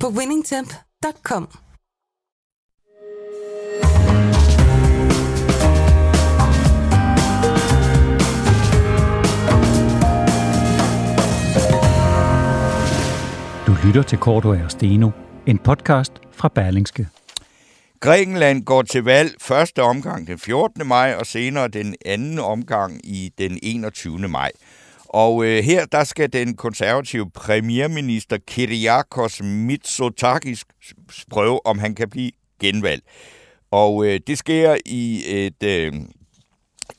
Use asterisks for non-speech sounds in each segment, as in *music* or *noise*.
på winningtemp.com. Du lytter til Korto og Steno, en podcast fra Berlingske. Grækenland går til valg første omgang den 14. maj, og senere den anden omgang i den 21. maj. Og øh, her der skal den konservative premierminister Kyriakos Mitsotakis prøve, om han kan blive genvalgt. Og øh, det sker i et øh,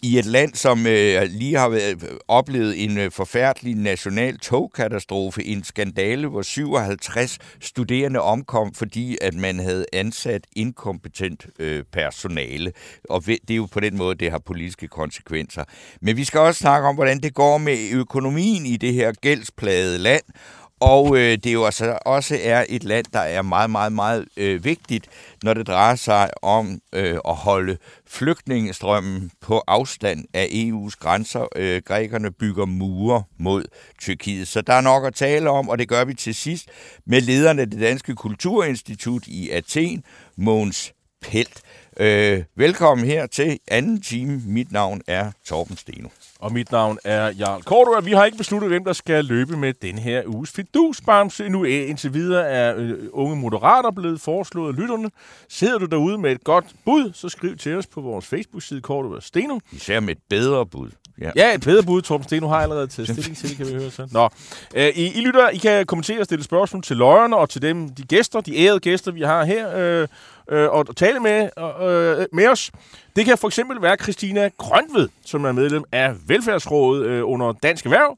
i et land, som øh, lige har været, øh, oplevet en øh, forfærdelig national togkatastrofe, en skandale, hvor 57 studerende omkom, fordi at man havde ansat inkompetent øh, personale. Og det er jo på den måde, det har politiske konsekvenser. Men vi skal også snakke om, hvordan det går med økonomien i det her gældsplagede land, og øh, det jo altså også er et land, der er meget, meget, meget øh, vigtigt, når det drejer sig om øh, at holde flygtningestrømmen på afstand af EU's grænser. Øh, grækerne bygger mure mod Tyrkiet. Så der er nok at tale om, og det gør vi til sidst med lederne af det Danske Kulturinstitut i Athen, Måns Pelt. Øh, velkommen her til anden time. Mit navn er Torben Steno. Og mit navn er Jarl Kortua. Vi har ikke besluttet, hvem der skal løbe med den her uges fidusbamse. Nu er indtil videre er øh, unge moderater blevet foreslået af lytterne. Sidder du derude med et godt bud, så skriv til os på vores Facebook-side Kortua Steno. Især med et bedre bud. Ja, ja et bedre bud. Torben Steno har allerede taget stilling til, kan vi høre så. Nå, øh, I, I lytter, I kan kommentere og stille spørgsmål til løjerne og til dem, de gæster, de ærede gæster, vi har her, øh, øh, og tale med, øh, med os. Det kan for eksempel være Christina Grønved, som er medlem af Velfærdsrådet øh, under Dansk Erhverv.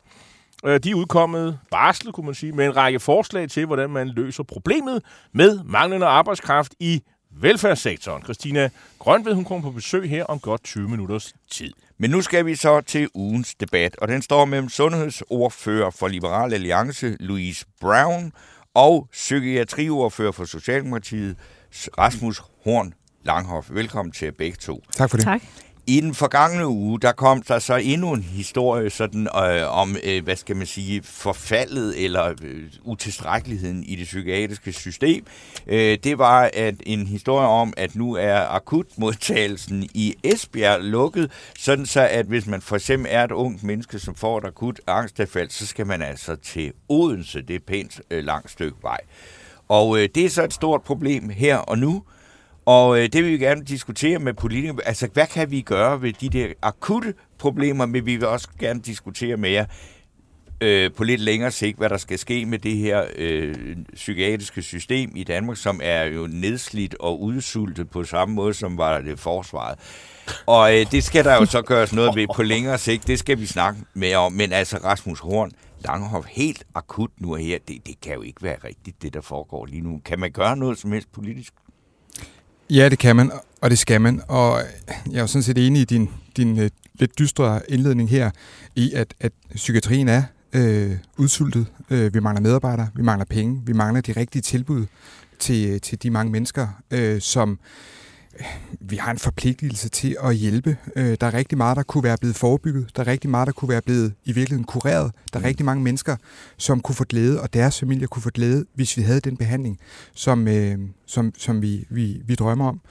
Øh, de er udkommet barslet, kunne man sige, med en række forslag til, hvordan man løser problemet med manglende arbejdskraft i velfærdssektoren. Christina Grønved, hun kommer på besøg her om godt 20 minutters tid. Men nu skal vi så til ugens debat, og den står mellem sundhedsordfører for Liberal Alliance, Louise Brown, og psykiatriordfører for Socialdemokratiet, Rasmus Horn Langhoff. Velkommen til begge to. Tak for det. Tak. I den forgangne uge, der kom der så endnu en historie sådan, øh, om, øh, hvad skal man sige, forfaldet eller øh, utilstrækkeligheden i det psykiatriske system. Øh, det var at en historie om, at nu er akutmodtagelsen i Esbjerg lukket, sådan så at hvis man for eksempel er et ungt menneske, som får et akut angstanfald, så skal man altså til Odense. Det er pænt øh, langt stykke vej. Og øh, det er så et stort problem her og nu. Og øh, det vil vi gerne diskutere med politikere. Altså, hvad kan vi gøre ved de der akutte problemer, men vi vil også gerne diskutere mere øh, på lidt længere sigt, hvad der skal ske med det her øh, psykiatriske system i Danmark, som er jo nedslidt og udsultet på samme måde, som var det forsvaret. Og øh, det skal der jo så gøres noget ved på længere sigt. Det skal vi snakke mere om. Men altså, Rasmus Horn, Langhoff, helt akut nu og her, det, det kan jo ikke være rigtigt, det der foregår lige nu. Kan man gøre noget som helst politisk? Ja, det kan man, og det skal man. Og jeg er jo sådan set enig i din, din uh, lidt dystre indledning her, i at, at psykiatrien er øh, udsultet. Øh, vi mangler medarbejdere, vi mangler penge, vi mangler de rigtige tilbud til, til de mange mennesker, øh, som vi har en forpligtelse til at hjælpe. Øh, der er rigtig meget, der kunne være blevet forebygget. Der er rigtig meget, der kunne være blevet i virkeligheden kureret. Der er rigtig mange mennesker, som kunne få glæde, og deres familier kunne få glæde, hvis vi havde den behandling, som, øh, som, som vi, vi, vi drømmer om.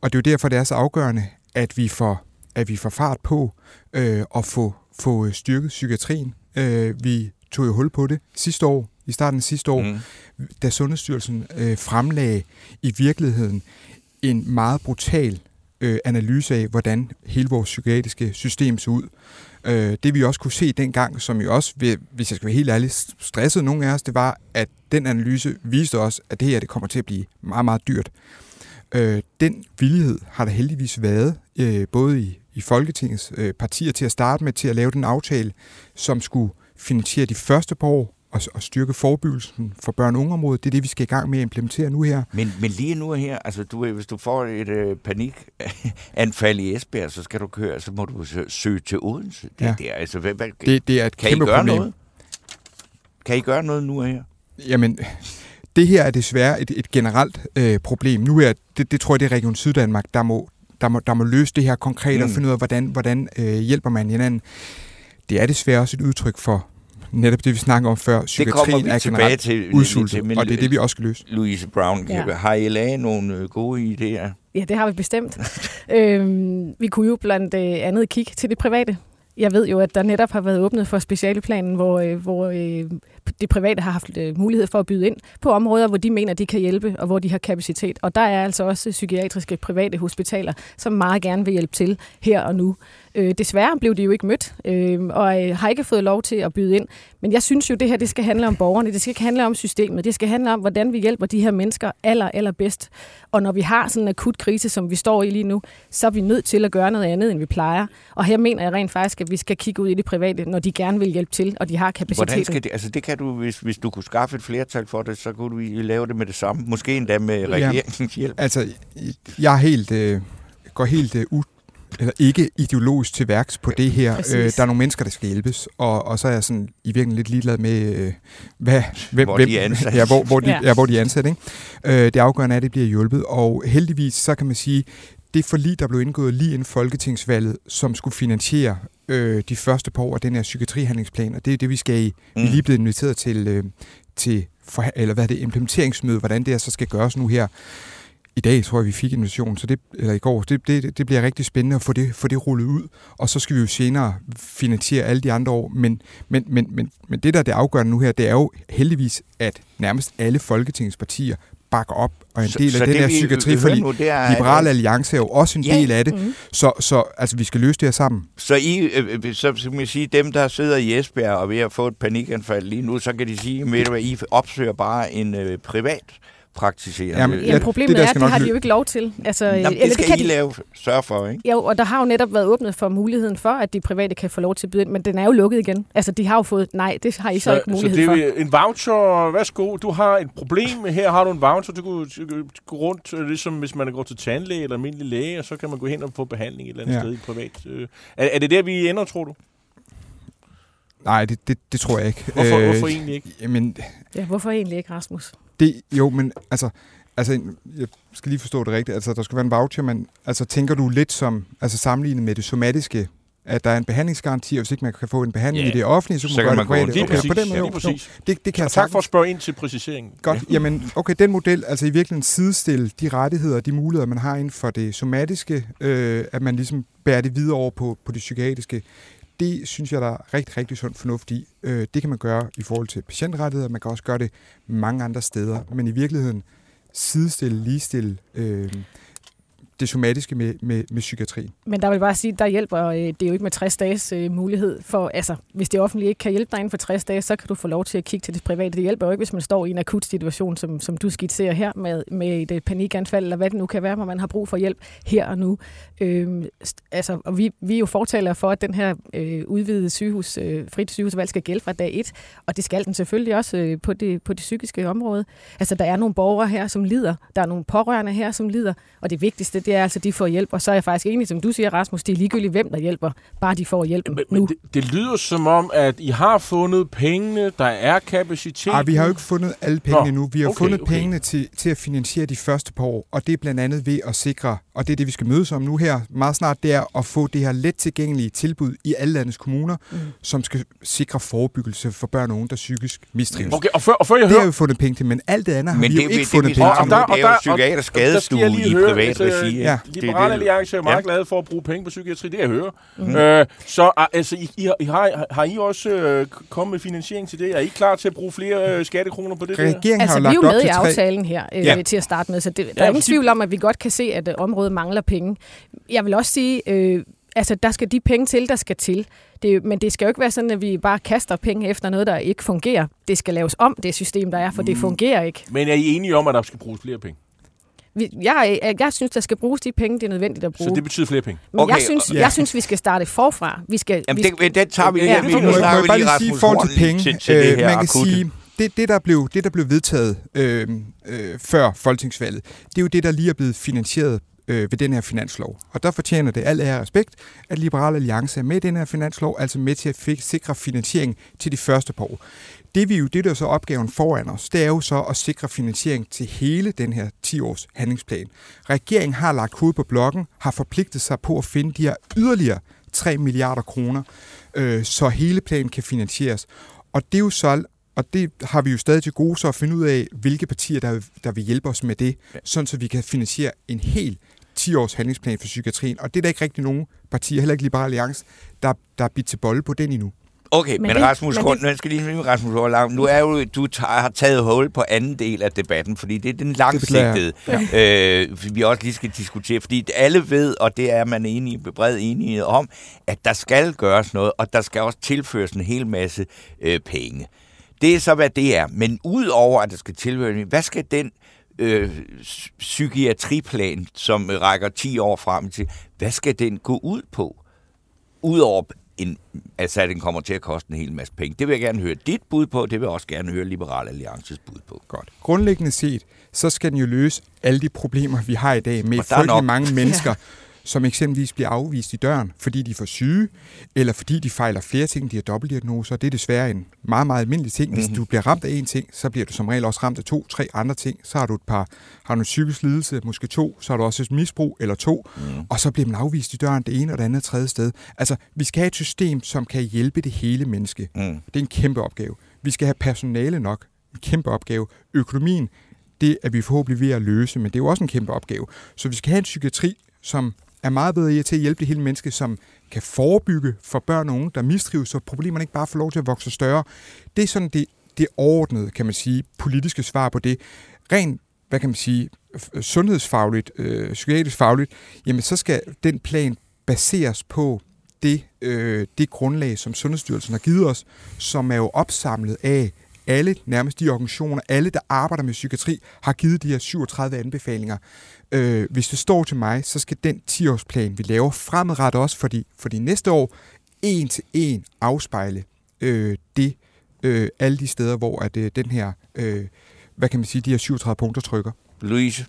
Og det er jo derfor, det er så afgørende, at vi får, at vi får fart på øh, og få, få styrket psykiatrien. Øh, vi tog jo hul på det sidste år, i starten af sidste år, mm. da Sundhedsstyrelsen øh, fremlagde i virkeligheden en meget brutal øh, analyse af, hvordan hele vores psykiatriske system så ud. Øh, det vi også kunne se dengang, som jo også, hvis jeg skal være helt ærlig, stressede nogle af os, det var, at den analyse viste os, at det her det kommer til at blive meget, meget dyrt. Øh, den villighed har der heldigvis været, øh, både i, i Folketingets øh, partier til at starte med, til at lave den aftale, som skulle finansiere de første par år, at, at styrke forebyggelsen for børn- og ungeområdet. Det er det, vi skal i gang med at implementere nu her. Men, men lige nu her, altså du, hvis du får et øh, panikanfald i Esbjerg, så skal du køre, så må du søge til Odense. Det, Ja. det er, altså, hvad, hvad, Det, det er et kan I kæmpe gøre problem. noget? Kan I gøre noget nu her? Jamen, det her er desværre et, et generelt øh, problem. Nu er det, det tror jeg, det er Region Syddanmark, der må, der må, der må løse det her konkret mm. og finde ud af, hvordan, hvordan øh, hjælper man hinanden. Det er desværre også et udtryk for netop det, vi snakker om før. Det kommer Psykiatrien vi er tilbage generelt til. udsultet, til, og det er det, vi også skal løse. Louise Brown, Ja. har I lavet nogle øh, gode idéer? Ja, det har vi bestemt. *laughs* øhm, vi kunne jo blandt øh, andet kigge til det private. Jeg ved jo, at der netop har været åbnet for specialplanen, hvor, øh, hvor øh, det private har haft øh, mulighed for at byde ind på områder, hvor de mener, de kan hjælpe, og hvor de har kapacitet. Og der er altså også psykiatriske private hospitaler, som meget gerne vil hjælpe til her og nu. Øh, desværre blev de jo ikke mødt, øh, og øh, har ikke fået lov til at byde ind. Men jeg synes jo, det her det skal handle om borgerne, det skal ikke handle om systemet, det skal handle om, hvordan vi hjælper de her mennesker aller, aller bedst. Og når vi har sådan en akut krise, som vi står i lige nu, så er vi nødt til at gøre noget andet, end vi plejer. Og her mener jeg rent faktisk, at vi skal kigge ud i det private, når de gerne vil hjælpe til, og de har kapaciteten. Hvordan skal det, altså det kan du, hvis, hvis du kunne skaffe et flertal for det, så kunne du lave det med det samme. Måske endda med regeringens hjælp. Altså, jeg er helt, øh, går helt øh, eller ikke ideologisk til værks på det her. Præcis. Øh, der er nogle mennesker, der skal hjælpes, og, og så er jeg sådan i virkeligheden lidt ligeglad med, øh, hvad, hvem, Hvor hvem, de er ansat. Ja, hvor, hvor, de, Ja. ja. Ja, hvor de er ansat. Ikke? Øh, det afgørende er, at det bliver hjulpet, og heldigvis, så kan man sige, det forlig, der blev indgået lige inden folketingsvalget, som skulle finansiere øh, de første par år af den her psykiatrihandlingsplan, og det er det, vi skal i. Mm. Vi er Mm. lige blevet inviteret til, øh, til for, eller hvad er det, implementeringsmøde, hvordan det her så skal gøres nu her. I dag tror jeg, vi fik invitation, så det, eller i går, det, det, det bliver rigtig spændende at få det, få det rullet ud, og så skal vi jo senere finansiere alle de andre år, men, men, men, men, men det der er det afgørende nu her, det er jo heldigvis, at nærmest alle Folketingets partier bakker op og er en Så- del så af den det, her psykiatriforlig. nu, det er, Liberal Alliance er jo også en Ja. del af det, Mhm. så, så altså, vi skal løse det her sammen. Så, I, øh, øh, så skal man sige, dem, der sidder i Esbjerg og er ved at få et panikanfald lige nu, så kan de sige, at I opsøger bare en øh, privat praktiserende. Jamen, Jamen, Ja, problemet det der er, at det har de jo ikke lov til. Altså, Nå, men eller det skal kan I de- lave, sørge for, ikke? Jo, og der har jo netop været åbnet for muligheden for, at de private kan få lov til at byde ind, men den er jo lukket igen. Altså, de har jo fået, nej, det har I så, så ikke så mulighed det for. er en voucher. Værsgo, du har et problem. Her har du en voucher. Du kan du kan gå rundt, øh, ligesom hvis man går til tandlæge eller almindelig læge, og så kan man gå hen og få behandling et eller andet Ja. sted i privat. øh. Er, er det der, vi ender, tror du? Nej, det, det, det tror jeg ikke. Hvorfor, Øh, hvorfor egentlig ikke? Jamen, Ja, hvorfor egentlig ikke, Rasmus? Det, jo, men altså, altså, jeg skal lige forstå det rigtigt. Altså, der skal være en voucher, men altså, tænker du lidt som, altså sammenlignet med det somatiske, at der er en behandlingsgaranti, og hvis ikke man kan få en behandling Ja. i det offentlige, så Så man kan gøre man det gå- private. Okay, på den måde, jo. præcis. Det, det kan jeg Tak for at spørge ind til præciseringen. Godt, ja. jamen, okay, den model, altså i virkeligheden sidestille de rettigheder og de muligheder, man har inden for det somatiske, øh, at man ligesom bærer det videre over på, på det psykiatriske, det synes jeg, der er rigtig, rigtig sund fornuft i. Øh, det kan man gøre i forhold til patientrettigheder, man kan også gøre det mange andre steder, men i virkeligheden sidestille, ligestille øh, det somatiske med, med, med psykiatrien. Men der vil jeg bare sige, der hjælper øh, det er jo ikke med 60 dages øh, mulighed for, altså hvis det offentlige ikke kan hjælpe dig inden for 60 dage, så kan du få lov til at kigge til det private. Det hjælper jo ikke, hvis man står i en akut situation, som, som du skitserer her, med, med et øh, panikanfald, eller hvad det nu kan være, hvor man har brug for hjælp her og nu. Øhm, altså, og vi, vi er jo fortalere for, at den her øh, udvidede sygehus, øh, frit sygehusvalg skal gælde fra dag 1, og det skal den selvfølgelig også øh, på, det, på det psykiske område. Altså, der er nogle borgere her, som lider. Der er nogle pårørende her, som lider. Og det vigtigste, det er altså, at de får hjælp. Og så er jeg faktisk enig, som du siger, Rasmus, det er ligegyldigt, hvem der hjælper. Bare de får hjælp Men, nu. men det, det lyder som om, at I har fundet pengene, der er kapacitet. Ej, vi har jo ikke fundet alle pengene Nå, endnu. Vi har okay, fundet okay. pengene til, til at finansiere de første par år, og det er blandt andet ved at sikre, og det er det, vi skal mødes om nu her meget snart, det er at få det her let tilgængelige tilbud i alle landets kommuner, mm. som skal sikre forebyggelse for børn og unge, der psykisk mistrives. Okay, og før, og før jeg Det hører... har vi fundet penge til, men alt det andet har Men vi det, jo ikke det, fundet vi penge til. om, Og det er jo der- psykiater der skal skadestue jeg lige i privat altså, regi. ja, Det er Liberale det. Alliance er meget Ja. glade for at bruge penge på psykiatri, det jeg høre. Mm. Øh, så ah, altså, I, I, har- I har, har I også øh, kommet med finansiering til det? Er I klar til at bruge flere øh, skattekroner på det der? Regeringen Altså, har vi er jo med i aftalen her øh, Ja. ja. til at starte med, så det, der Ja, er ingen tvivl om, at vi godt kan se, at øh, området mangler penge. Jeg vil også sige, øh, altså der skal de penge til, der skal til. Det, men det skal jo ikke være sådan, at vi bare kaster penge efter noget, der ikke fungerer. Det skal laves om, det system, der er, for det fungerer ikke. Men er I enige om, at der skal bruges flere penge? vi, jeg, jeg, jeg synes, der skal bruges de penge, det er nødvendigt at bruge. Så det betyder flere penge? Men Okay, jeg, synes, ja. jeg synes, vi skal starte forfra. Vi skal, Jamen, vi det, men den tager vi Ja, lige. det vi vi. snakker jeg vi bare lige sige forhold til penge, til, til det øh, her man kan akutte. sige, det, det, der blev, det, der blev vedtaget øh, øh, før folketingsvalget, det er jo det, der lige er blevet finansieret øh, ved den her finanslov. Og der fortjener det al ære respekt, at Liberal Alliance er med i den her finanslov, altså med til at fik, sikre finansiering til de første par år. Det, vi jo, det der er så opgaven foran os, det er jo så at sikre finansiering til hele den her 10-års handlingsplan. Regeringen har lagt hoved på blokken, har forpligtet sig på at finde de her yderligere 3 milliarder kroner, øh, så hele planen kan finansieres. Og det er jo så, og det har vi jo stadig til gode så at finde ud af, hvilke partier, der, der vil hjælpe os med det, sådan så vi kan finansiere en hel 10-års handlingsplan for psykiatrien. Og det er der ikke rigtig nogen partier, heller ikke Liberal Alliance, der, der er bidt til bolle på den endnu. Okay, men, Men Rasmus men det- nu skal lige med Rasmus Horn, nu er jo, du tager, har taget hul på anden del af debatten, fordi det er den langsigtede, øh, vi også lige skal diskutere, fordi alle ved, og det er man enig, bred enighed om, at der skal gøres noget, og der skal også tilføres en hel masse øh, penge. Det er så, hvad det er. Men udover, at der skal tilføres, hvad skal den øh, psy- psykiatriplan, som rækker 10 år frem til, hvad skal den gå ud på? Udover en, altså at den kommer til at koste en hel masse penge. Det vil jeg gerne høre dit bud på, det vil jeg også gerne høre Liberal Alliances bud på. Godt. Grundlæggende set, så skal den jo løse alle de problemer, vi har i dag med er nok. frygtelig mange *laughs* mennesker, som eksempelvis bliver afvist i døren, fordi de er for syge, eller fordi de fejler flere ting, de har dobbeltdiagnoser. Det er desværre en meget, meget almindelig ting. Hvis Mhm. du bliver ramt af en ting, så bliver du som regel også ramt af to, tre andre ting. Så har du et par, har du en psykisk lidelse, måske to, så har du også et misbrug eller to, Mhm. og så bliver man afvist i døren det ene og det andet tredje sted. Altså, vi skal have et system, som kan hjælpe det hele menneske. Mm. Det er en kæmpe opgave. Vi skal have personale nok. En kæmpe opgave. Økonomien, det er vi forhåbentlig ved at løse, men det er jo også en kæmpe opgave. Så vi skal have en psykiatri, som er meget bedre i til at hjælpe det hele menneske, som kan forebygge for børn og unge, der mistrives, så problemerne ikke bare får lov til at vokse større. Det er sådan det, det overordnede, kan man sige, politiske svar på det. Rent, hvad kan man sige, sundhedsfagligt, øh, psykiatrisk fagligt, jamen så skal den plan baseres på det, øh, det grundlag, som Sundhedsstyrelsen har givet os, som er jo opsamlet af alle, nærmest de organisationer, alle, der arbejder med psykiatri, har givet de her 37 anbefalinger. Øh, hvis det står til mig, så skal den 10-årsplan, vi laver fremadrettet også for de, for de næste år, en til en afspejle øh, det, øh, alle de steder, hvor at, øh, den her, øh, hvad kan man sige, de her 37 punkter trykker. Louise?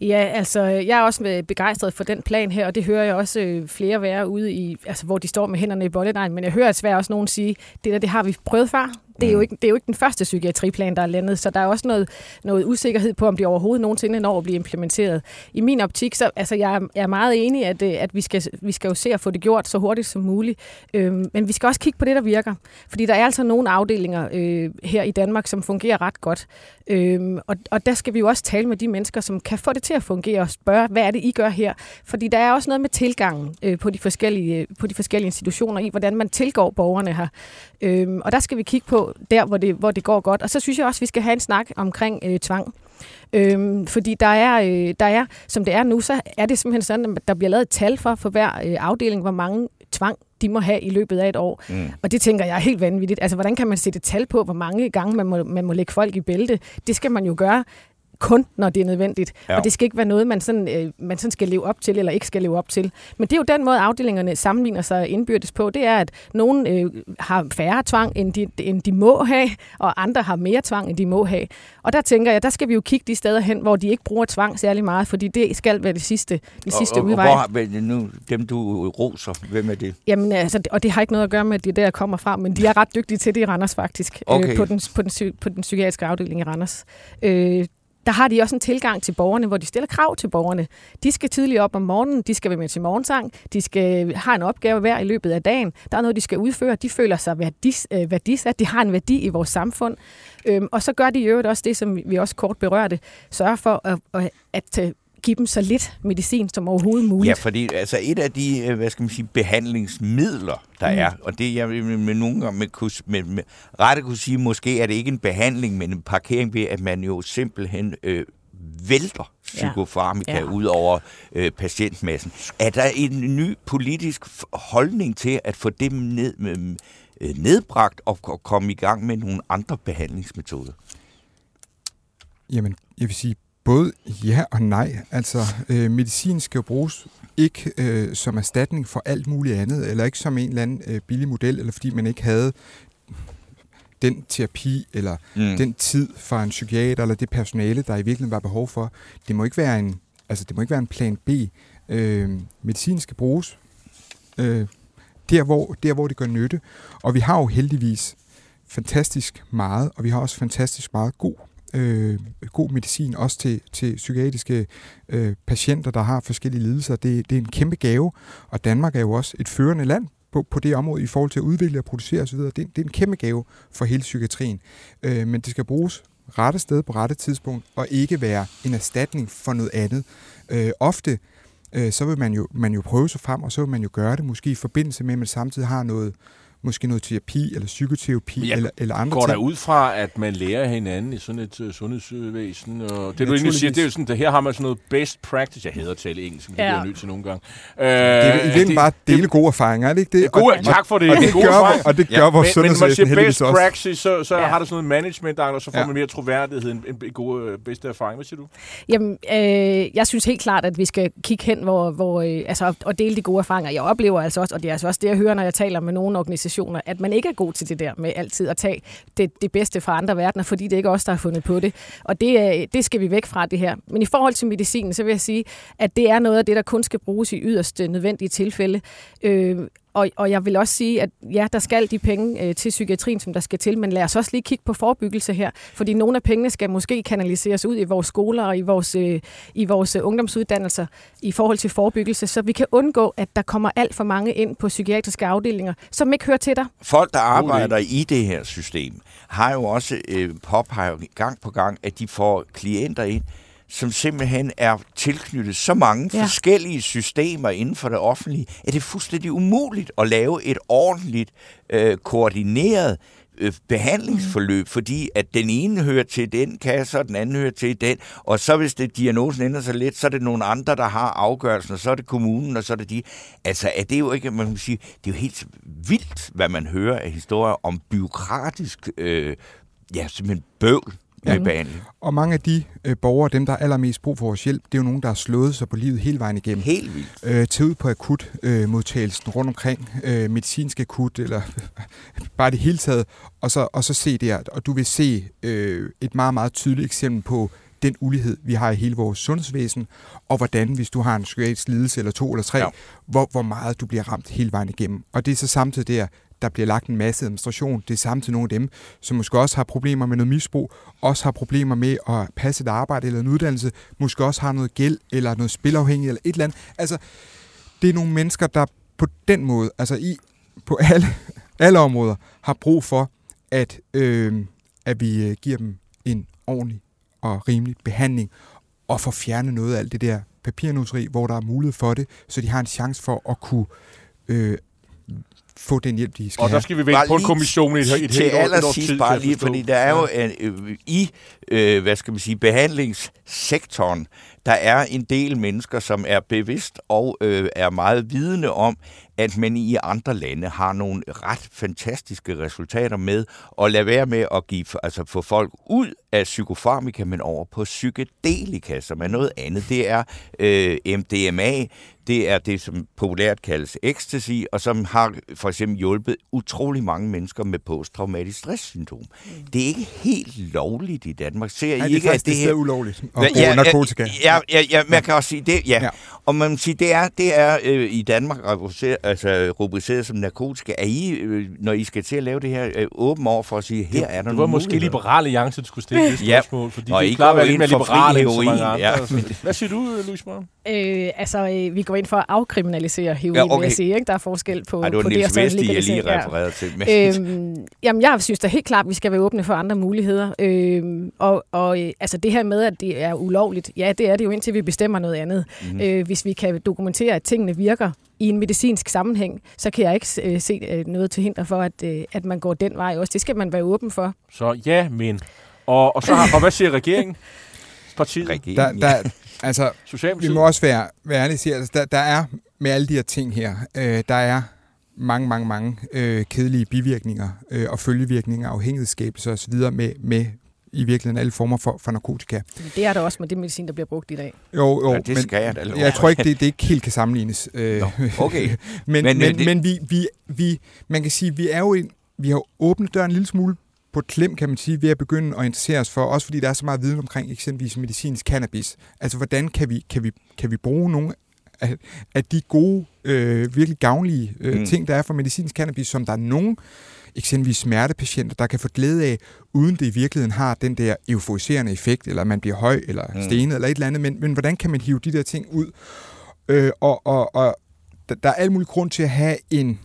Ja, altså, jeg er også begejstret for den plan her, og det hører jeg også øh, flere være ude i, altså, hvor de står med hænderne i bolledejen, men jeg hører desværre også nogen sige, det der, det har vi prøvet før. Det er, jo ikke, det er jo ikke den første psykiatriplan, der er landet, så der er også noget, noget usikkerhed på, om det overhovedet nogensinde når at blive implementeret. I min optik, så altså, jeg, er- jeg er meget enig, at, øh, at vi, skal, vi skal jo se at få det gjort så hurtigt som muligt, øhm, men vi skal også kigge på det, der virker. Fordi der er altså nogle afdelinger øh, her i Danmark, som fungerer ret godt. Øhm, og, og der skal vi jo også tale med de mennesker, som kan få det til at fungere og spørge, hvad er det, I gør her? Fordi der er også noget med tilgangen øh, på, de forskellige, på de forskellige institutioner i, hvordan man tilgår borgerne her. Øhm, og der skal vi kigge på der, hvor det, hvor det går godt. Og så synes jeg også, vi skal have en snak omkring øh, tvang. Øhm, fordi der er, øh, der er, som det er nu, så er det simpelthen sådan, at der bliver lavet et tal for, for hver øh, afdeling, hvor mange tvang de må have i løbet af et år. Mm. Og det tænker jeg er helt vanvittigt. Altså, hvordan kan man sætte et tal på, hvor mange gange man må, man må lægge folk i bælte? Det skal man jo gøre kun, når det er nødvendigt. Ja. Og det skal ikke være noget, man sådan, øh, man sådan skal leve op til, eller ikke skal leve op til. Men det er jo den måde, afdelingerne sammenligner sig indbyrdes på. Det er, at nogen øh, har færre tvang, end de, end de må have, og andre har mere tvang, end de må have. Og der tænker jeg, der skal vi jo kigge de steder hen, hvor de ikke bruger tvang særlig meget, fordi det skal være det sidste, det sidste og, og, udvej. Og hvor, har- nu, dem du roser, hvem er det? Jamen, altså, og det har ikke noget at gøre med, at de der kommer fra, men de er ret dygtige til det i Randers faktisk, Okay. øh, på, den, på, den, på den psykiatriske afdeling i Randers. Øh, der har de også en tilgang til borgerne, hvor de stiller krav til borgerne. De skal tidligt op om morgenen, de skal være med til morgensang, de skal øh, have en opgave hver i løbet af dagen. Der er noget, de skal udføre. De føler sig værdis, øh, værdisat, de har en værdi i vores samfund. Øhm, og så gør de i øvrigt også det, som vi også kort berørte, sørge for at, at, give dem så lidt medicin som overhovedet muligt. Ja, fordi altså et af de, øh, hvad skal man sige, behandlingsmidler, der Mm. er, og det jeg med, med nogle gange med, med, med rette kunne sige, måske er det ikke en behandling, men en parkering ved, at man jo simpelthen øh, vælter psykofarmika ja. Ja. ud over øh, patientmassen. Er der en ny politisk holdning til at få dem ned, med, øh, nedbragt og, og komme i gang med nogle andre behandlingsmetoder? Jamen, jeg vil sige, Både ja og nej. Altså, øh, medicin skal jo bruges ikke øh, som erstatning for alt muligt andet, eller ikke som en eller anden øh, billig model, eller fordi man ikke havde den terapi, eller mm. den tid fra en psykiater, eller det personale, der i virkeligheden var behov for. Det må ikke være en, altså, det må ikke være en plan B. Øh, medicin skal bruges øh, der, hvor, der, hvor det gør nytte. Og vi har jo heldigvis fantastisk meget, og vi har også fantastisk meget god øh, god medicin, også til, til psykiatriske øh, patienter, der har forskellige lidelser. Det, det er en kæmpe gave, og Danmark er jo også et førende land på, på det område i forhold til at udvikle og producere osv. Det, det er en kæmpe gave for hele psykiatrien. Øh, men det skal bruges rette sted på rette tidspunkt, og ikke være en erstatning for noget andet. Øh, ofte øh, så vil man jo, man jo prøve sig frem, og så vil man jo gøre det, måske i forbindelse med, at man samtidig har noget, måske noget terapi eller psykoterapi eller, eller andre går ting. der ud fra, at man lærer hinanden i sådan et uh, sundhedsvæsen? Og det du egentlig siger, det er jo sådan, at her har man sådan noget best practice. Jeg hader at tale engelsk, men det ja. bliver nødt til nogle gange. Uh, det er i virkeligheden bare dele det, gode erfaringer, er det ikke det? Gode, og, tak for det. Og, og det, gode gør, og det gør ja. vores men, sundhedsvæsen Men man siger best practice, så, så ja. har der sådan noget management, og så får ja. man mere troværdighed end, end gode uh, bedste erfaring. Hvad siger du? Jamen, øh, jeg synes helt klart, at vi skal kigge hen hvor, hvor, øh, altså, og dele de gode erfaringer. Jeg oplever altså også, og det er altså også det, jeg hører, når jeg taler med nogle organisationer, at man ikke er god til det der med altid at tage det, det bedste fra andre verdener, fordi det er ikke os, der har fundet på det. Og det, øh, det skal vi væk fra det her. Men i forhold til medicinen, så vil jeg sige, at det er noget af det, der kun skal bruges i yderst nødvendige tilfælde. Øh, og, og jeg vil også sige, at ja, der skal de penge øh, til psykiatrien, som der skal til, men lad os også lige kigge på forebyggelse her, fordi nogle af pengene skal måske kanaliseres ud i vores skoler og i vores, øh, i vores ungdomsuddannelser i forhold til forebyggelse, så vi kan undgå, at der kommer alt for mange ind på psykiatriske afdelinger, som ikke hører til dig. Folk, der arbejder i det her system, har jo også øh, påpeget gang på gang, at de får klienter ind, som simpelthen er tilknyttet så mange ja. forskellige systemer inden for det offentlige, at det er fuldstændig umuligt at lave et ordentligt, øh, koordineret øh, behandlingsforløb, mm. fordi at den ene hører til den kasse, og den anden hører til den, og så hvis det diagnosen ændrer sig lidt, så er det nogle andre, der har afgørelsen, og så er det kommunen, og så er det de. Altså, er det jo ikke, man kan sige, det er jo helt vildt, hvad man hører af historier om byråkratisk, øh, ja, simpelthen bøvl ja. behandling. Og mange af de øh, borgere, dem der er allermest brug for vores hjælp, det er jo nogen, der har slået sig på livet hele vejen igennem. Helt vildt. Øh, til ud på akut øh, modtagelsen rundt omkring, øh, medicinsk akut, eller *laughs* bare det hele taget, og så, og så se det her. Og du vil se øh, et meget, meget tydeligt eksempel på den ulighed, vi har i hele vores sundhedsvæsen, og hvordan, hvis du har en psykiatrisk lidelse eller to eller tre, ja. hvor, hvor meget du bliver ramt hele vejen igennem. Og det er så samtidig der, der bliver lagt en masse administration. Det er samtidig nogle af dem, som måske også har problemer med noget misbrug, også har problemer med at passe et arbejde eller en uddannelse, måske også har noget gæld eller noget spilafhængig eller et eller andet. Altså, det er nogle mennesker, der på den måde, altså i, på *laughs* alle, alle områder, har brug for, at, øh, at vi øh, giver dem en ordentlig og rimelig behandling, og får fjernet noget af alt det der papirnuseri, hvor der er mulighed for det, så de har en chance for at kunne øh, få den hjælp, de skal Og der skal vi vente på en kommission i et, et til helt år, et års sidst tid. bare lige, fordi der er jo en, øh, i, øh, hvad skal man sige, behandlingssektoren, der er en del mennesker, som er bevidst og øh, er meget vidende om, at man i andre lande har nogle ret fantastiske resultater med at lade være med at give, altså få folk ud af psykofarmika, men over på psykedelika, som er noget andet. Det er øh, MDMA, det er det, som populært kaldes ecstasy, og som har for eksempel hjulpet utrolig mange mennesker med posttraumatisk stresssyndrom. Mm. Det er ikke helt lovligt i Danmark. Ser I Nej, det er ikke, faktisk at det det her... er ulovligt at bruge narkotika. Ja, ja, ja, man kan også sige det, ja. Ja. ja. Og man må sige, det er, det er øh, i Danmark altså, rubriceret som narkotika. Er I, øh, når I skal til at lave det her, øh, åben over for at sige, her er der Det var nogle måske liberale alliance, der skulle stille det Ja. spørgsmål, fordi Og de I klarer går at lidt mere liberale end så mange heroin, andre. ja. Hvad siger du, Louise Morgen? Øh, altså, øh, vi går ind for at afkriminalisere heroin, ja, Ja, okay. vil jeg sige. Ikke? Der er forskel på, Ej, det var på det, og så jeg lige. Ja. refererede til. Men, øhm, jamen, jeg synes da helt klart, at vi skal være åbne for andre muligheder. Øhm, og og øh, altså det her med, at det er ulovligt, ja, det er det jo indtil vi bestemmer noget andet. Mm. Øh, hvis vi kan dokumentere, at tingene virker i en medicinsk sammenhæng, så kan jeg ikke øh, se øh, noget til hinder for, at, øh, at man går den vej også. Det skal man være åben for. Så ja, men. Og, og, så har, og hvad siger regeringen? Partiet? Regeringen, Der, der, altså, vi må også være, være ærlige og sige, altså, der, der er med alle de her ting her, øh, der er mange, mange, mange øh, kedelige bivirkninger øh, og følgevirkninger, afhængighedsskabelse osv. med, med i virkeligheden alle former for, for narkotika. Det er der også med det medicin, der bliver brugt i dag. Jo, jo, Ja, det skal jeg da love jeg tror ikke, det, det ikke helt kan sammenlignes. Øh, Nå, okay. *laughs* men, Men, men, men, det- men vi, vi, vi, man kan sige, vi er jo en, vi har åbnet døren en lille smule på et klem, kan man sige, ved at begynde at interessere os for, også fordi der er så meget viden omkring eksempelvis medicinsk cannabis. Altså, hvordan kan vi, kan vi, kan vi bruge nogle af, af de gode, øh, virkelig gavnlige øh, Mm. mm. ting, der er for medicinsk cannabis, som der er nogen, eksempelvis smertepatienter, der kan få glæde af, uden det i virkeligheden har den der euforiserende effekt, eller man bliver høj, eller Mm. stenet, eller et eller andet, men, men hvordan kan man hive de der ting ud? Øh, og, og, og der, er al mulig grund til at have en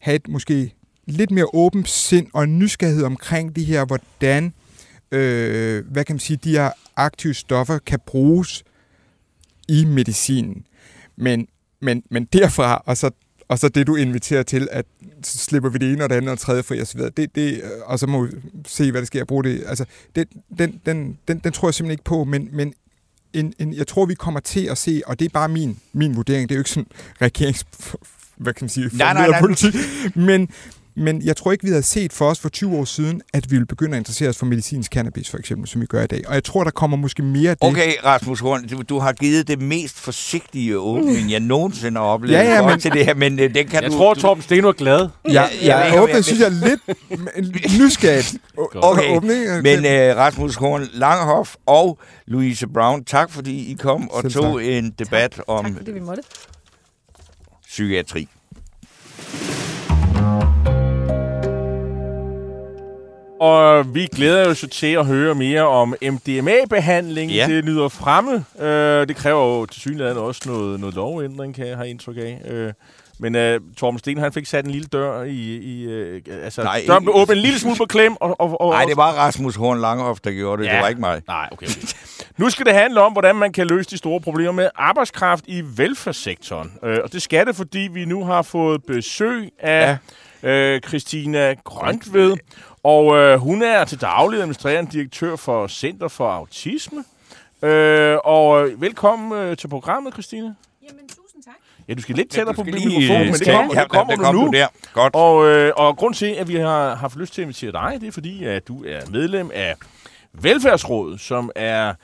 have et måske lidt mere åbent sind og en nysgerrighed omkring de her, hvordan øh, hvad kan man sige, de her aktive stoffer kan bruges i medicinen. Men, men, men derfra, og så, og så det, du inviterer til, at så slipper vi det ene og det andet og tredje fri og så videre, det, det, øh, og så må vi se, hvad der sker at bruge det. Altså, det, den, den, den, den tror jeg simpelthen ikke på, men, men en, en, jeg tror, vi kommer til at se, og det er bare min, min vurdering, det er jo ikke sådan regerings... Hvad kan man sige? Nej, nej, nej. politik. Men, men jeg tror ikke, vi havde set for os for 20 år siden, at vi ville begynde at interessere os for medicinsk cannabis, for eksempel, som vi gør i dag. Og jeg tror, der kommer måske mere af det. Okay, Rasmus Horn, du, du har givet det mest forsigtige åbning, jeg nogensinde har oplevet Ja, ja, men- til det her, men øh, den kan Jeg du... tror, du, Torben Steno er glad. Ja, Ja, jeg ja, åbner, synes jeg, lidt nysgerrigt. *laughs* Okay, åbning. Men øh, Rasmus Horn Langehoff og Louise Brown, tak fordi I kom og Selv tog en debat om Tak fordi vi måtte. psykiatri. Og vi glæder os jo til at høre mere om MDMA-behandling. Ja. Det lyder fremme. Øh, det kræver jo til synligheden også noget, noget lovændring, kan jeg have indtryk af. Øh, men øh, Torben Sten, han fik sat en lille dør i... i øh, altså, Nej, døren blev åbnet en lille smule på klem. Og, og, og, Nej, det var Rasmus Horn Langehoff, der gjorde det. Ja. Det var ikke mig. Nej, okay. okay. Nu skal det handle om, hvordan man kan løse de store problemer med arbejdskraft i velfærdssektoren. Øh, og det skal det, fordi vi nu har fået besøg af ja. øh, Christina Grøntved. Og øh, hun er til daglig administrerende direktør for Center for Autisme. Øh, og øh, velkommen øh, til programmet, Christina. Jamen, tusind tak. Ja, du skal lidt tættere du på mikrofonen, lige, men øh, det kommer, ja, det kommer der du kom nu. du der. Godt. Og, øh, og grund til, at vi har haft lyst til at invitere dig, det er fordi, at du er medlem af Velfærdsrådet, som er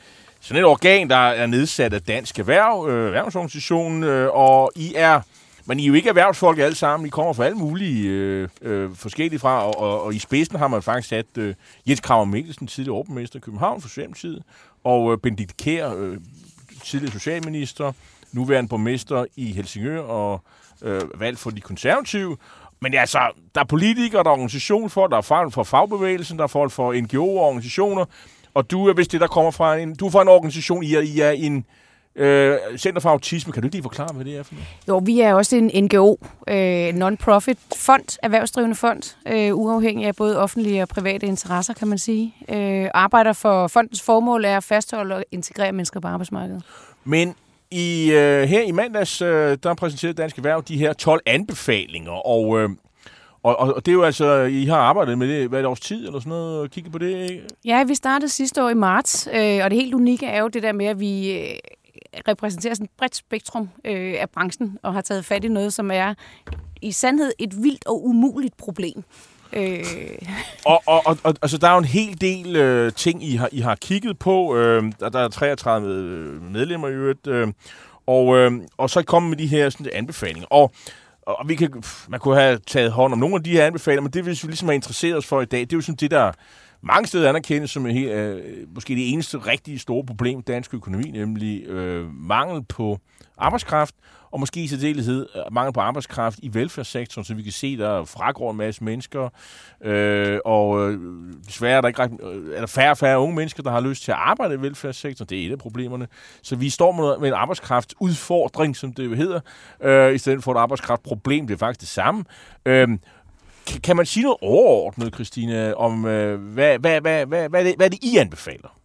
sådan et organ, der er nedsat af Dansk Erhverv, øh, Erhvervsorganisationen, øh, og I er, men I er jo ikke erhvervsfolk alle sammen, I kommer fra alle mulige øh, øh, forskellige fra, og, og, og i spidsen har man faktisk sat øh, Jens Kramer Mikkelsen, tidligere åbenmester i København for Socialdemokratiet, og øh, Benedikt Kær, øh, tidligere socialminister, nuværende borgmester i Helsingør og øh, valgt for de konservative. Men altså, der er politikere, der er organisationsfolk, der er folk fra fagbevægelsen, der er folk for NGO'er og organisationer, og du er vist det, der kommer fra en, du er fra en organisation, I er, I er en øh, Center for Autisme. Kan du lige forklare, hvad det er for noget? Jo, vi er også en NGO, øh, non-profit fond, erhvervsdrivende fond, øh, uafhængig af både offentlige og private interesser, kan man sige. Øh, arbejder for fondens formål er at fastholde og integrere mennesker på arbejdsmarkedet. Men i, øh, her i mandags, øh, der præsenterede Dansk Erhverv de her 12 anbefalinger, og, øh, og, og og det er jo altså, I har arbejdet med det, hvad er det års tid eller sådan noget, og kigget på det, ikke? Ja, vi startede sidste år i marts, øh, og det helt unikke er jo det der med, at vi øh, repræsenterer sådan et bredt spektrum øh, af branchen, og har taget fat i noget, som er i sandhed et vildt og umuligt problem. Øh, Og, og, og, og altså, der er jo en hel del øh, ting, I har, I har kigget på. Øh, der, der er 33 øh, medlemmer i øvrigt. Øh, og, øh, og så kommer med de her sådan, anbefalinger. Og, og vi kan, pff, man kunne have taget hånd om nogle af de her anbefalinger, men det, hvis vi ligesom har interesseret os for i dag, det er jo sådan det, der mange steder anerkendes som øh, en helt, øh, måske det eneste rigtige store problem i dansk økonomi, nemlig øh, mangel på arbejdskraft, og måske i særdeleshed øh, mangel på arbejdskraft i velfærdssektoren, så vi kan se, der fragår en masse mennesker, øh, og øh, desværre er der, ikke ret, øh, er der færre og færre unge mennesker, der har lyst til at arbejde i velfærdssektoren. Det er et af problemerne. Så vi står med, med en arbejdskraftudfordring, som det jo hedder, øh, i stedet for et arbejdskraftproblem. Det er faktisk det samme. Øh, kan, man sige noget overordnet, Christine, om øh, hvad, hvad, hvad, hvad, hvad, det, hvad det, I anbefaler?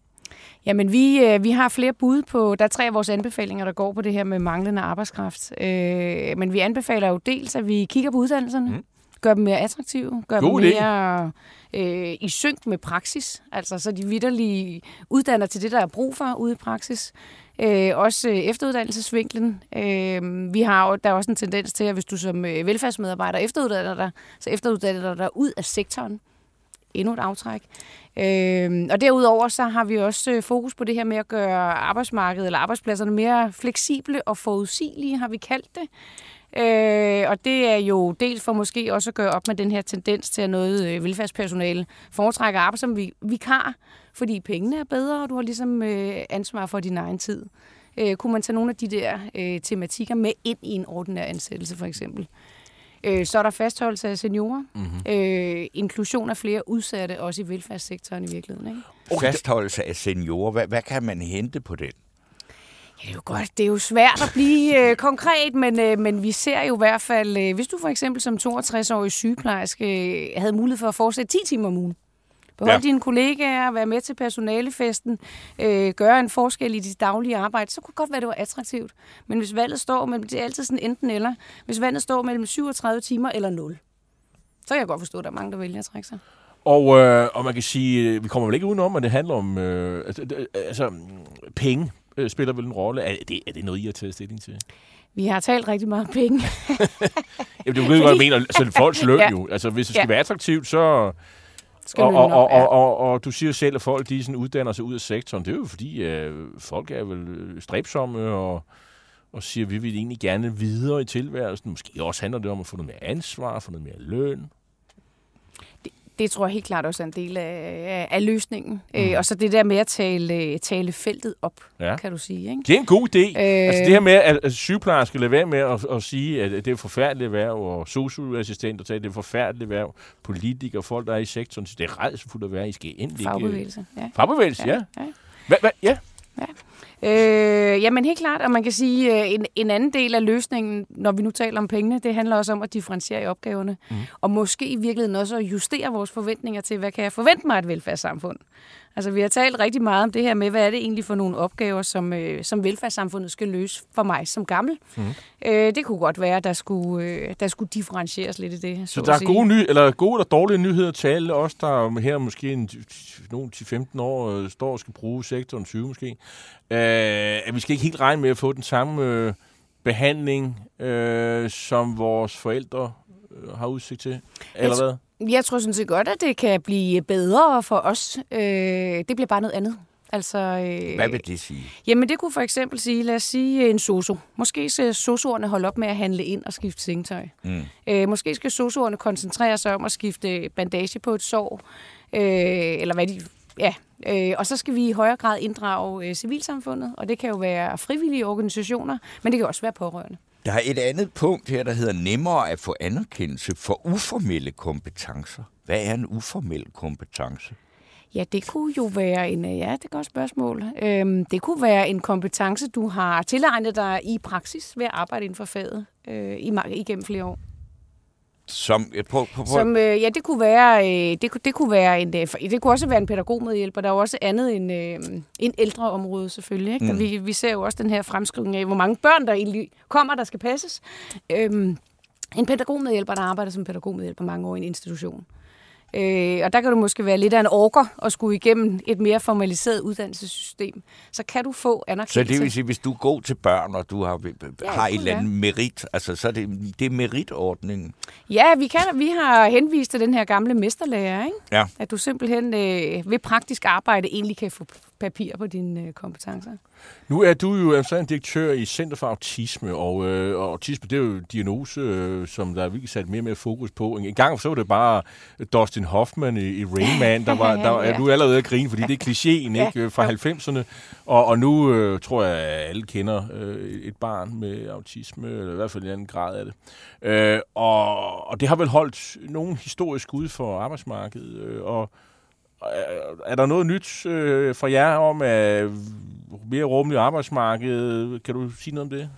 Jamen, vi, øh, vi har flere bud på, der er tre af vores anbefalinger, der går på det her med manglende arbejdskraft. Øh, men vi anbefaler jo dels, at vi kigger på uddannelserne, Mm. gør dem mere attraktive, gør God dem mere øh, i synk med praksis, altså så de vidderlige uddanner til det, der er brug for ude i praksis. Øh, også efteruddannelsesvinklen. Øh, vi har jo, der er også en tendens til, at hvis du som øh, velfærdsmedarbejder efteruddanner dig, så efteruddanner du dig ud af sektoren endnu et aftræk. Øh, og derudover så har vi også øh, fokus på det her med at gøre arbejdsmarkedet eller arbejdspladserne mere fleksible og forudsigelige, har vi kaldt det. Øh, og det er jo dels for måske også at gøre op med den her tendens til, at noget øh, velfærdspersonale foretrækker arbejde som vi, vikar, fordi pengene er bedre, og du har ligesom øh, ansvar for din egen tid. Øh, kunne man tage nogle af de der øh, tematikker med ind i en ordinær ansættelse, for eksempel? Øh, så er der fastholdelse af seniorer. Mm-hmm. Øh, inklusion af flere udsatte, også i velfærdssektoren i virkeligheden. Ikke? Fastholdelse af seniorer. Hvad, hvad kan man hente på den? Ja, det er jo godt. Det er jo svært at blive øh, konkret, men, øh, men vi ser jo i hvert fald, øh, hvis du for eksempel som 62-årig sygeplejerske øh, havde mulighed for at fortsætte 10 timer om ugen, Behold ja. dine kollegaer, være med til personalefesten, øh, gøre en forskel i dit daglige arbejde, så kunne det godt være, det var attraktivt. Men hvis valget står mellem, det er altid sådan enten eller, hvis valget står mellem 37 timer eller 0, så kan jeg godt forstå, at der er mange, der vælger at trække sig. Og, øh, og man kan sige, øh, vi kommer vel ikke udenom, at det handler om øh, altså, penge øh, spiller vel en rolle. Er det, er det noget, I har taget stilling til? Vi har talt rigtig meget penge. *laughs* Jamen, du ved, hvad jeg mener. Altså, folks løn *laughs* ja. jo. Altså, hvis det skal ja. være attraktivt, så... Skal og, og, og, og, og, og du siger selv, at folk de sådan uddanner sig ud af sektoren. Det er jo fordi, at folk er vel stræbsomme og, og siger, at vi vil egentlig gerne videre i tilværelsen. Måske også handler det om at få noget mere ansvar, få noget mere løn det tror jeg helt klart også er en del af, af løsningen. Mm. Øh, og så det der med at tale, tale feltet op, ja. kan du sige. Ikke? Det er en god idé. Øh, altså det her med, at, at sygeplejersker lade være med at, at sige, at det er forfærdeligt værv, og socioassistenter tager, det er forfærdeligt værv, politikere, folk, der er i sektoren, det er redsfuldt at være, I skal endelig Fagbevægelse, ja. Fagbevægelse, ja. ja. ja. Hva, hva, ja. Ja. Jamen helt klart, og man kan sige, øh, en, en anden del af løsningen, når vi nu taler om pengene, det handler også om at differentiere i opgaverne. Mm. Og måske i virkeligheden også at justere vores forventninger til, hvad kan jeg forvente mig af et velfærdssamfund? Altså vi har talt rigtig meget om det her med, hvad er det egentlig for nogle opgaver, som, øh, som velfærdssamfundet skal løse for mig som gammel. Mm. Øh, det kunne godt være, at der skulle, øh, der skulle differentieres lidt i det. Så, så der er gode, ny, eller gode eller dårlige nyheder til alle os, der her måske en, nogle 10-15 år øh, står og skal bruge sektoren 20 måske. Øh, at vi skal ikke helt regne med at få den samme øh, behandling, øh, som vores forældre øh, har udsigt til, eller hvad? Jeg tror sådan set godt, at det kan blive bedre for os. Øh, det bliver bare noget andet. Altså, øh, Hvad vil det sige? Jamen, det kunne for eksempel sige, lad os sige en soso. Måske skal sosuerne holde op med at handle ind og skifte sengetøj. Mm. Øh, måske skal sosuerne koncentrere sig om at skifte bandage på et sår. Øh, eller hvad de... Ja, øh, og så skal vi i højere grad inddrage øh, civilsamfundet, og det kan jo være frivillige organisationer, men det kan også være pårørende. Der er et andet punkt her, der hedder nemmere at få anerkendelse for uformelle kompetencer. Hvad er en uformel kompetence? Ja, det kunne jo være en, øh, ja, det er et godt spørgsmål. Øhm, det kunne være en kompetence, du har tilegnet dig i praksis ved at arbejde inden for faget øh, igennem flere år. Som, på, på, på. Som øh, ja, det kunne være, øh, det, det kunne være en, øh, det kunne også være en pædagogmedhjælper. Der er jo også andet end øh, en ældreområde selvfølgelig. Ikke? Mm. Vi, vi ser jo også den her fremskrivning af, hvor mange børn der egentlig kommer, der skal passes. Øhm, en pædagogmedhjælper, der arbejder som pædagogmedhjælper mange år i en institution. Øh, og der kan du måske være lidt af en orker og skulle igennem et mere formaliseret uddannelsessystem. Så kan du få anerkendelse. Så det vil sige, hvis du er god til børn, og du har, ja, har et eller andet merit, altså så er det, det er meritordningen? Ja, vi, kan, vi har henvist til den her gamle mesterlærer, ikke? Ja. at du simpelthen øh, ved praktisk arbejde egentlig kan få papir på dine øh, kompetencer. Nu er du jo altså en direktør i Center for Autisme, og, øh, og autisme det er jo en diagnose, øh, som der er virkelig sat mere og mere fokus på. En gang så var det bare Dustin Hoffman i, i Rain Man, der var, *laughs* der er du allerede at grine, fordi det er klichéen *laughs* ikke, fra 90'erne, og, og nu øh, tror jeg, at alle kender øh, et barn med autisme, eller i hvert fald en anden grad af det. Øh, og, og det har vel holdt nogle historisk ud for arbejdsmarkedet, øh, og er der noget nyt øh, fra jer om at mere rummeligt arbejdsmarked? Kan du sige noget om det?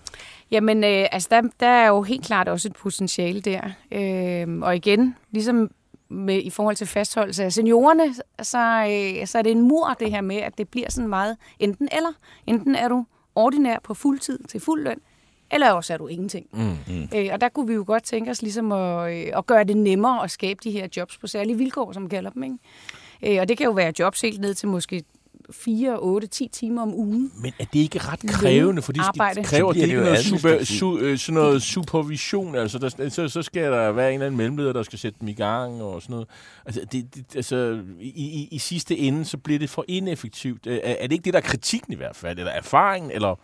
Jamen, øh, altså der, der er jo helt klart også et potentiale der. Øh, og igen, ligesom med, i forhold til fastholdelse af seniorerne, så, øh, så er det en mur, det her med, at det bliver sådan meget enten eller. Enten er du ordinær på fuld tid til fuld løn, eller også er du ingenting. Mm, mm. Øh, og der kunne vi jo godt tænke os ligesom at, øh, at gøre det nemmere at skabe de her jobs på særlige vilkår, som vi kalder dem. Ikke? Øh, og det kan jo være jobs helt ned til måske 4, 8, 10 timer om ugen. Men er det ikke ret krævende? Fordi arbejde. det kræver det bliver ikke det jo noget, super, su, øh, sådan noget supervision? Altså, der, så, så skal der være en eller anden mellemleder, der skal sætte dem i gang og sådan noget. Altså, det, det, altså i, i, i sidste ende, så bliver det for ineffektivt. Øh, Er, er det ikke det, der er kritikken i hvert fald? Eller erfaringen? Eller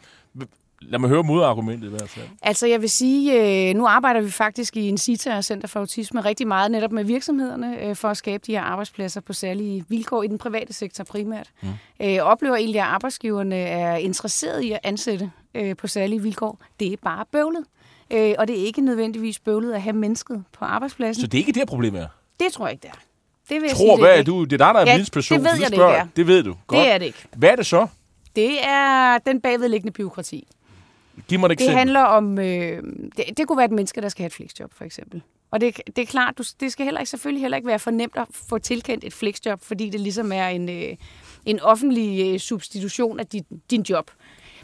lad mig høre modargumentet i hvert fald. Altså jeg vil sige, øh, nu arbejder vi faktisk i en CITA, Center for Autisme, rigtig meget netop med virksomhederne øh, for at skabe de her arbejdspladser på særlige vilkår i den private sektor primært. Mm. Øh, oplever egentlig, at arbejdsgiverne er interesseret i at ansætte på særlige vilkår. Det er bare bøvlet. Og det er ikke nødvendigvis bøvlet at have mennesket på arbejdspladsen. Så det er ikke det her problem er? Det tror jeg ikke, det er. Det vil jeg Tror, sige, hvad det er du? Det er dig, der er Ja, vidensperson. det ved jeg, det ikke jeg. er. Det ved du. Godt. Det er det ikke. Hvad er det så? Det er den bagvedliggende byråkrati. Giv mig et Det eksempel. handler om, øh, det, det kunne være et menneske, der skal have et flexjob, for eksempel. Og det, det er klart, du, det skal heller ikke, selvfølgelig heller ikke være for nemt at få tilkendt et flexjob, fordi det ligesom er en, øh, en offentlig øh, substitution af din, din job.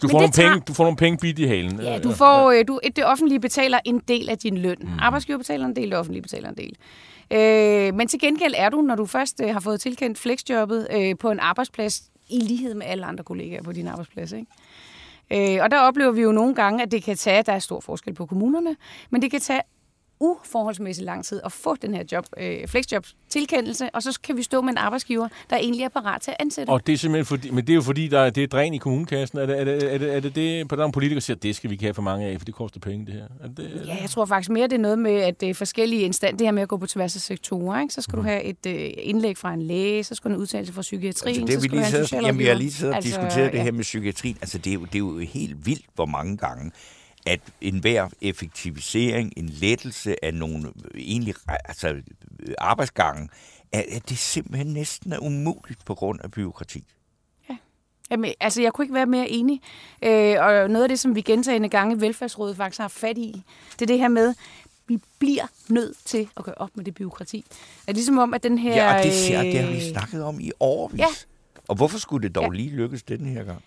Du får, det nogle tager- penge, du får nogle penge bidt i halen. Ja, du får, øh, du, det offentlige betaler en del af din løn. Mm. Arbejdsgiver betaler en del, det offentlige betaler en del. Øh, men til gengæld er du, når du først øh, har fået tilkendt flexjobbet øh, på en arbejdsplads, i lighed med alle andre kollegaer på din arbejdsplads. Ikke? Øh, og der oplever vi jo nogle gange, at det kan tage, der er stor forskel på kommunerne, men det kan tage uforholdsmæssigt lang tid at få den her job, øh, flexjob tilkendelse, og så kan vi stå med en arbejdsgiver, der egentlig er parat til at ansætte. Og det er simpelthen fordi, men det er jo fordi, der er, det er dræn i kommunekassen. Er det, er det, er det, er det, det på der er nogle politikere, der siger, det skal vi ikke have for mange af, for det koster penge, det her. Er det, det, Ja, jeg tror faktisk mere, det er noget med, at det er forskellige instanser. Det her med at gå på tværs af sektorer. Ikke? Så skal Mhm. du have et øh, indlæg fra en læge, så skal du have en udtalelse fra psykiatrien, Altså, det, så vi skal du lige have en jamen, vi har lige siddet og Altså, diskuteret det ja. her med psykiatrien. Altså, det er, jo, det er jo helt vildt, hvor mange gange, at enhver effektivisering, en lettelse af nogle egentlig altså, øh, arbejdsgange, at, at det simpelthen næsten er umuligt på grund af byråkrati. Jamen, altså, jeg kunne ikke være mere enig. Øh, og noget af det, som vi gentagende gange i Velfærdsrådet faktisk har fat i, det er det her med, vi bliver nødt til at gøre op med det byråkrati. Er ligesom om, at den her... Ja, og det, siger, det har vi øh, snakket om i årvis. Ja. Og hvorfor skulle det dog Ja. lige lykkes den her gang?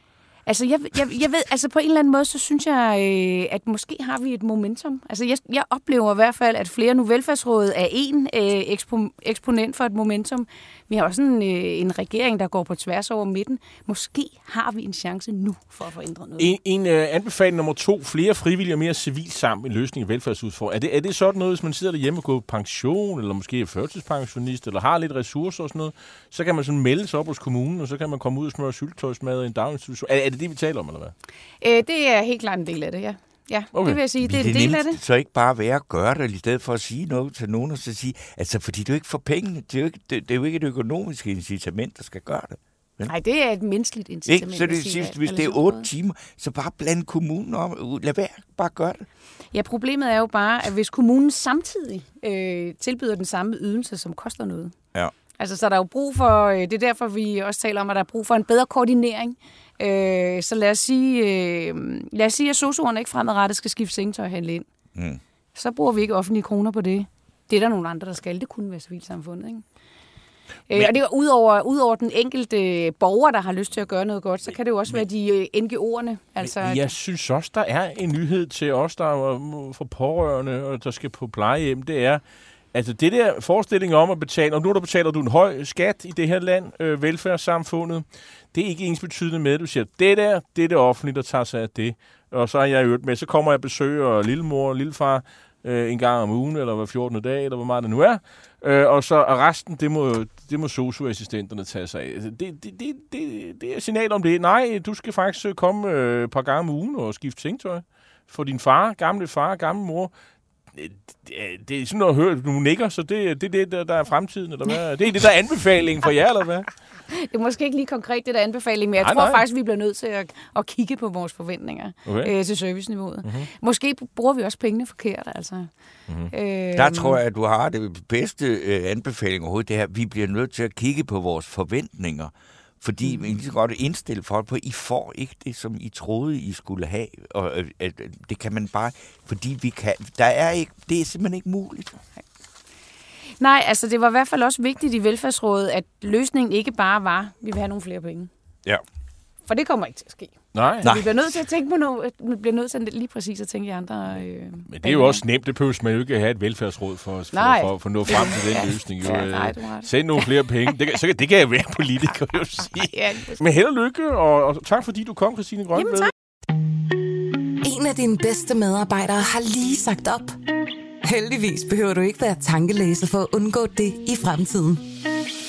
Altså, jeg, jeg, jeg ved, altså på en eller anden måde, så synes jeg, øh, at måske har vi et momentum. Altså, jeg, jeg oplever i hvert fald, at flere nu velfærdsrådet er en øh, ekspo, eksponent for et momentum. Vi har også en, øh, en regering, der går på tværs over midten. Måske har vi en chance nu for at få ændret noget. En, en øh, anbefaling nummer to, flere frivillige og mere civil sammen, en løsning af velfærdsudfordringer. Er det, er det sådan noget, hvis man sidder derhjemme og går på pension, eller måske er førtidspensionist, eller har lidt ressourcer og sådan noget, så kan man sådan melde sig op hos kommunen, og så kan man komme ud og smøre syltetøjsmad i en daginstitution. Er, er det det, vi taler om, eller hvad? Øh, det er helt klart en del af det, ja. Ja, okay. Det vil jeg sige. Det er en del af det. så ikke bare være at gøre det, i stedet for at sige noget til nogen, og så sige, altså fordi du ikke får pengene, det er jo ikke, det, det er jo ikke et økonomisk incitament, der skal gøre det. Nej, det er et menneskeligt incitament. Ikke? Så det at- hvis det er otte timer, så bare blande kommunen om. Lad være, bare gør det. Ja, problemet er jo bare, at hvis kommunen samtidig øh, tilbyder den samme ydelse, som koster noget. Ja. Altså, så er der jo brug for, øh, det er derfor, vi også taler om, at der er brug for en bedre koordinering. Øh, så lad os sige, øh, lad os sige at sosuerne ikke fremadrettet skal skifte sengetøj og handle ind. Mm. Så bruger vi ikke offentlige kroner på det. Det er der nogle andre, der skal. Det kunne være civilsamfundet, ikke? Men, øh, og det er udover, udover den enkelte borger, der har lyst til at gøre noget godt, så kan det jo også være de øh, NGO'erne. Altså, Men jeg synes også, der er en nyhed til os, der er for pårørende, og der skal på plejehjem. Det er, altså det der forestilling om at betale, og nu der betaler du en høj skat i det her land, øh, velfærdssamfundet, det er ikke ens betydende med, at du siger, det der, det er det offentlige, der tager sig af det. Og så er jeg øvrigt med, så kommer jeg og besøger lillemor og lillefar øh, en gang om ugen, eller hver 14. dag, eller hvor meget det nu er. Øh, og så og resten, det må, det må socioassistenterne tage sig af. Altså, Det, det, det, det, det er signal om det. Nej, du skal faktisk øh, komme øh, et par gange om ugen og skifte sengtøj. For din far, gamle far, gamle mor. Det, det, er- det er sådan noget at høre, du nikker, så det, det er det, der, der er fremtiden, eller hvad? Det er det, der er anbefalingen for jer, eller hvad? *laughs* Det er måske ikke lige konkret det der anbefaling, men jeg Nej, tror nej. faktisk, vi bliver nødt til at, at kigge på vores forventninger Okay. øh, til serviceniveauet. Mm-hmm. Måske bruger vi også pengene forkert, altså. Mm-hmm. Øh, Der tror jeg, at du har det bedste øh, anbefaling overhovedet, det her. Vi bliver nødt til at kigge på vores forventninger. Fordi mm. vi kan lige så godt indstille folk på, at I får ikke det, som I troede, I skulle have. Og øh, at, at det kan man bare, fordi vi kan, der er ikke, det er simpelthen ikke muligt. Nej, altså det var i hvert fald også vigtigt i velfærdsrådet, at løsningen ikke bare var, at vi vil have nogle flere penge. Ja. For det kommer ikke til at ske. Nej. Så vi bliver nødt til at tænke på noget, vi bliver nødt til at lige præcis at tænke i andre... Øh, Men det er jo også nemt. Det behøver man jo ikke have et velfærdsråd for, for, Nej. for, for at nå frem til den løsning. Jo. Ja, nej. Send nogle flere penge. Det kan, så kan, det kan jeg være politiker, jo *laughs* sige. Ja. Men held og lykke, og, og tak fordi du kom, Christine tak. En af dine bedste medarbejdere har lige sagt op. Heldigvis behøver du ikke være tankelæser for at undgå det i fremtiden.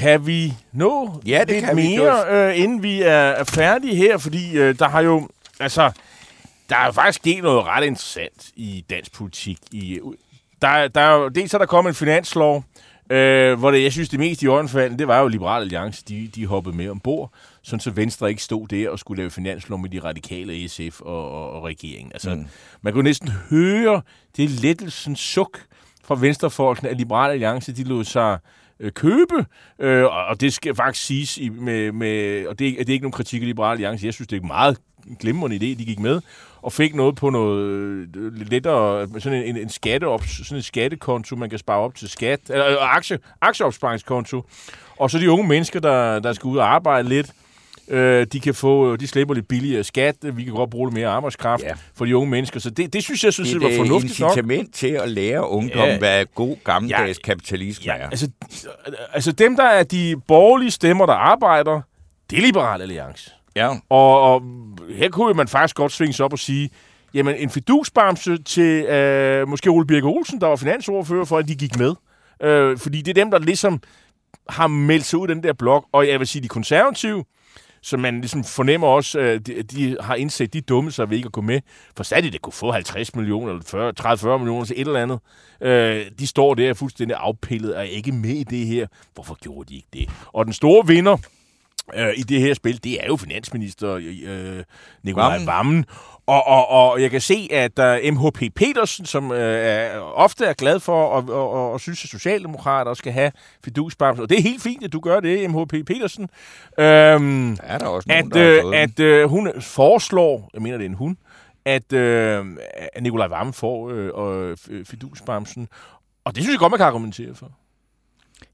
Kan vi nå Ja, det lidt kan vi, mere, øh, inden vi er, er færdige her? Fordi øh, der har jo, altså, der er jo faktisk sket noget ret interessant i dansk politik. I, der, der er jo, dels er der kommet en finanslov, øh, hvor det, jeg synes, det mest i øjenfaldende, det var jo Liberal Alliance, de, de hoppede med ombord, sådan så Venstre ikke stod der og skulle lave finanslov med de radikale SF og, og, og regeringen. Altså, mm. man kunne næsten høre det lettelsens suk fra venstrefolkene, at Liberal Alliance, de lod sig øh, købe, øh, og, og det skal faktisk siges i, med, med, og det, er- det er ikke nogen kritik af Liberal Alliance, jeg synes, det er en meget glimrende idé, de gik med, og fik noget på noget øh, lidt lettere, sådan en, en, skatteop, sådan en skattekonto, man kan spare op til skat, eller øh, aktie, aktieopsparingskonto, og så de unge mennesker, der, der skal ud og arbejde lidt, øh, de kan få, de slipper lidt billigere skat, vi kan godt bruge lidt mere arbejdskraft Ja. for de unge mennesker, så det, det synes jeg, synes, Det det er var et fornuftigt nok. incitament til at lære ungdommen, Ja. hvad god gammeldags Ja. kapitalisme Ja, er. altså, altså dem, der er de borgerlige stemmer, der arbejder, det er Liberal Alliance. Ja. Og, og her kunne man faktisk godt svinge sig op og sige, jamen en fidusbamse til øh, måske Ole Birke Olsen, der var finansordfører, for at de gik med. Øh, fordi det er dem, der ligesom har meldt sig ud af den der blok. Og jeg vil sige, de konservative, som man ligesom fornemmer også, øh, de, de har indset, de dumme sig ved ikke at gå med. For stadig det kunne få 50 millioner, eller 30-40 millioner til et eller andet. Øh, de står der fuldstændig afpillet og er ikke med i det her. Hvorfor gjorde de ikke det? Og den store vinder, øh, i det her spil, det er jo finansminister øh, Nikolaj Vammen. Vammen. Og, og, og jeg kan se, at uh, MHP Petersen, som øh, er, ofte er glad for og, og, og, og synes, at Socialdemokrater skal have fidusbamser. Og det er helt fint, at du gør det, MHP Petersen. Øhm, Der er der også nogen, at, der øh, at øh, hun foreslår, jeg mener det er en hun, at, øh, at Nikolaj Vammen får øh, og f- fidusbamsen. Og det synes jeg godt, man kan argumentere for.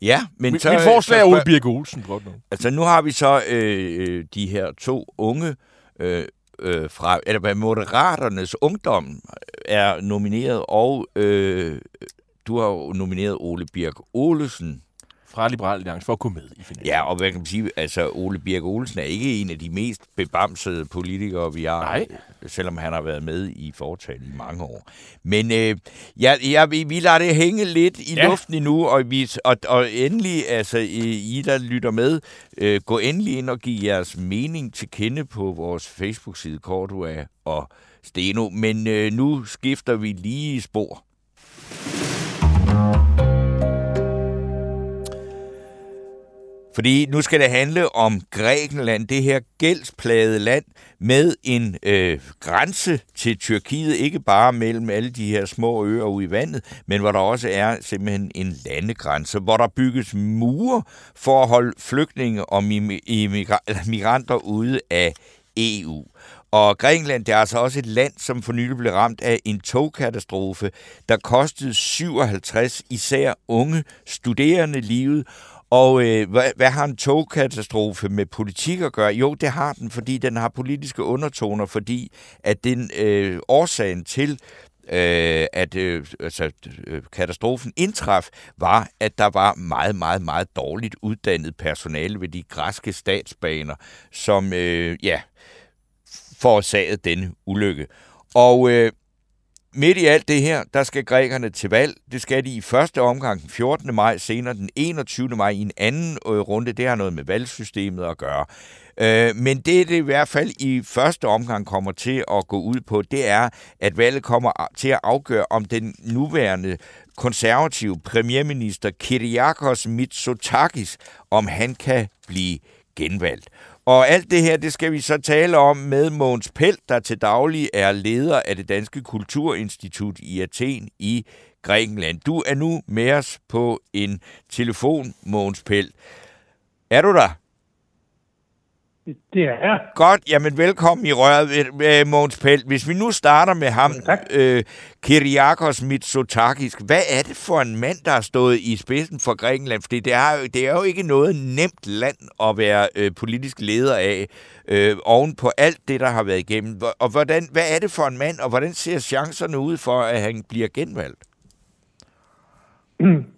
Ja, men Mit, så... mit forslag er Ole Birke Olsen, godt nok. Altså, nu har vi så øh, øh, de her to unge øh, øh, fra, eller hvad, Moderaternes Ungdom er nomineret, og øh, du har jo nomineret Ole Birk Olesen. Fra Liberal Alliance for at gå med i finalen. Ja, og hvad kan man sige, altså Ole Birk Olesen er ikke en af de mest bebamsede politikere, vi har, Nej. selvom han har været med i fortalet i mange år. Men øh, ja, ja, vi, vi lader det hænge lidt i ja. luften endnu, og, vi, og, og endelig, altså I, der lytter med, øh, gå endelig ind og giv jeres mening til kende på vores Facebook-side, Cordua og Steno. Men øh, nu skifter vi lige spor. Fordi nu skal det handle om Grækenland, det her gældsplagede land med en øh, grænse til Tyrkiet, ikke bare mellem alle de her små øer ude i vandet, men hvor der også er simpelthen en landegrænse, hvor der bygges mure for at holde flygtninge og migranter ude af EU. Og Grækenland det er altså også et land, som for nylig blev ramt af en togkatastrofe, der kostede 57 især unge studerende livet. Og øh, hvad, hvad har en togkatastrofe med politik at gøre? Jo, det har den, fordi den har politiske undertoner, fordi at den øh, årsagen til øh, at øh, altså, øh, katastrofen indtraf, var, at der var meget, meget, meget dårligt uddannet personale ved de græske statsbaner, som øh, ja, forårsagede denne ulykke. Og øh, midt i alt det her, der skal grækerne til valg. Det skal de i første omgang den 14. maj, senere den 21. maj i en anden øh, runde. Det har noget med valgsystemet at gøre. Øh, men det, det i hvert fald i første omgang kommer til at gå ud på, det er, at valget kommer til at afgøre, om den nuværende konservative premierminister Kyriakos Mitsotakis, om han kan blive genvalgt. Og alt det her, det skal vi så tale om med Måns Pelt, der til daglig er leder af det Danske Kulturinstitut i Athen i Grækenland. Du er nu med os på en telefon, Måns Pelt. Er du der? Det er. Godt, jamen velkommen i røret, øh, Måns Pelt. Hvis vi nu starter med ham, tak. øh, Kyriakos Mitsotakis. Hvad er det for en mand, der har stået i spidsen for Grækenland? Fordi det er, jo, det er jo ikke noget nemt land at være øh, politisk leder af, øh, oven på alt det, der har været igennem. Og hvordan, hvad er det for en mand, og hvordan ser chancerne ud for, at han bliver genvalgt? *clears throat*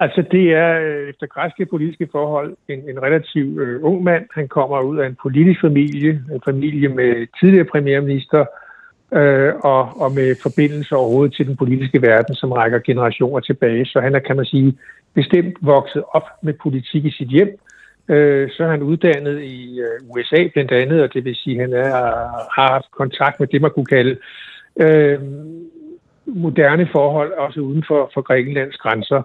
Altså, det er øh, efter græske politiske forhold en, en relativ øh, ung mand. Han kommer ud af en politisk familie, en familie med tidligere premierminister, øh, og, og med forbindelse overhovedet til den politiske verden, som rækker generationer tilbage. Så han er, kan man sige, bestemt vokset op med politik i sit hjem. Øh, så er han uddannet i øh, USA blandt andet, og det vil sige, at han er, har haft kontakt med det, man kunne kalde øh, moderne forhold, også uden for, for Grækenlands grænser.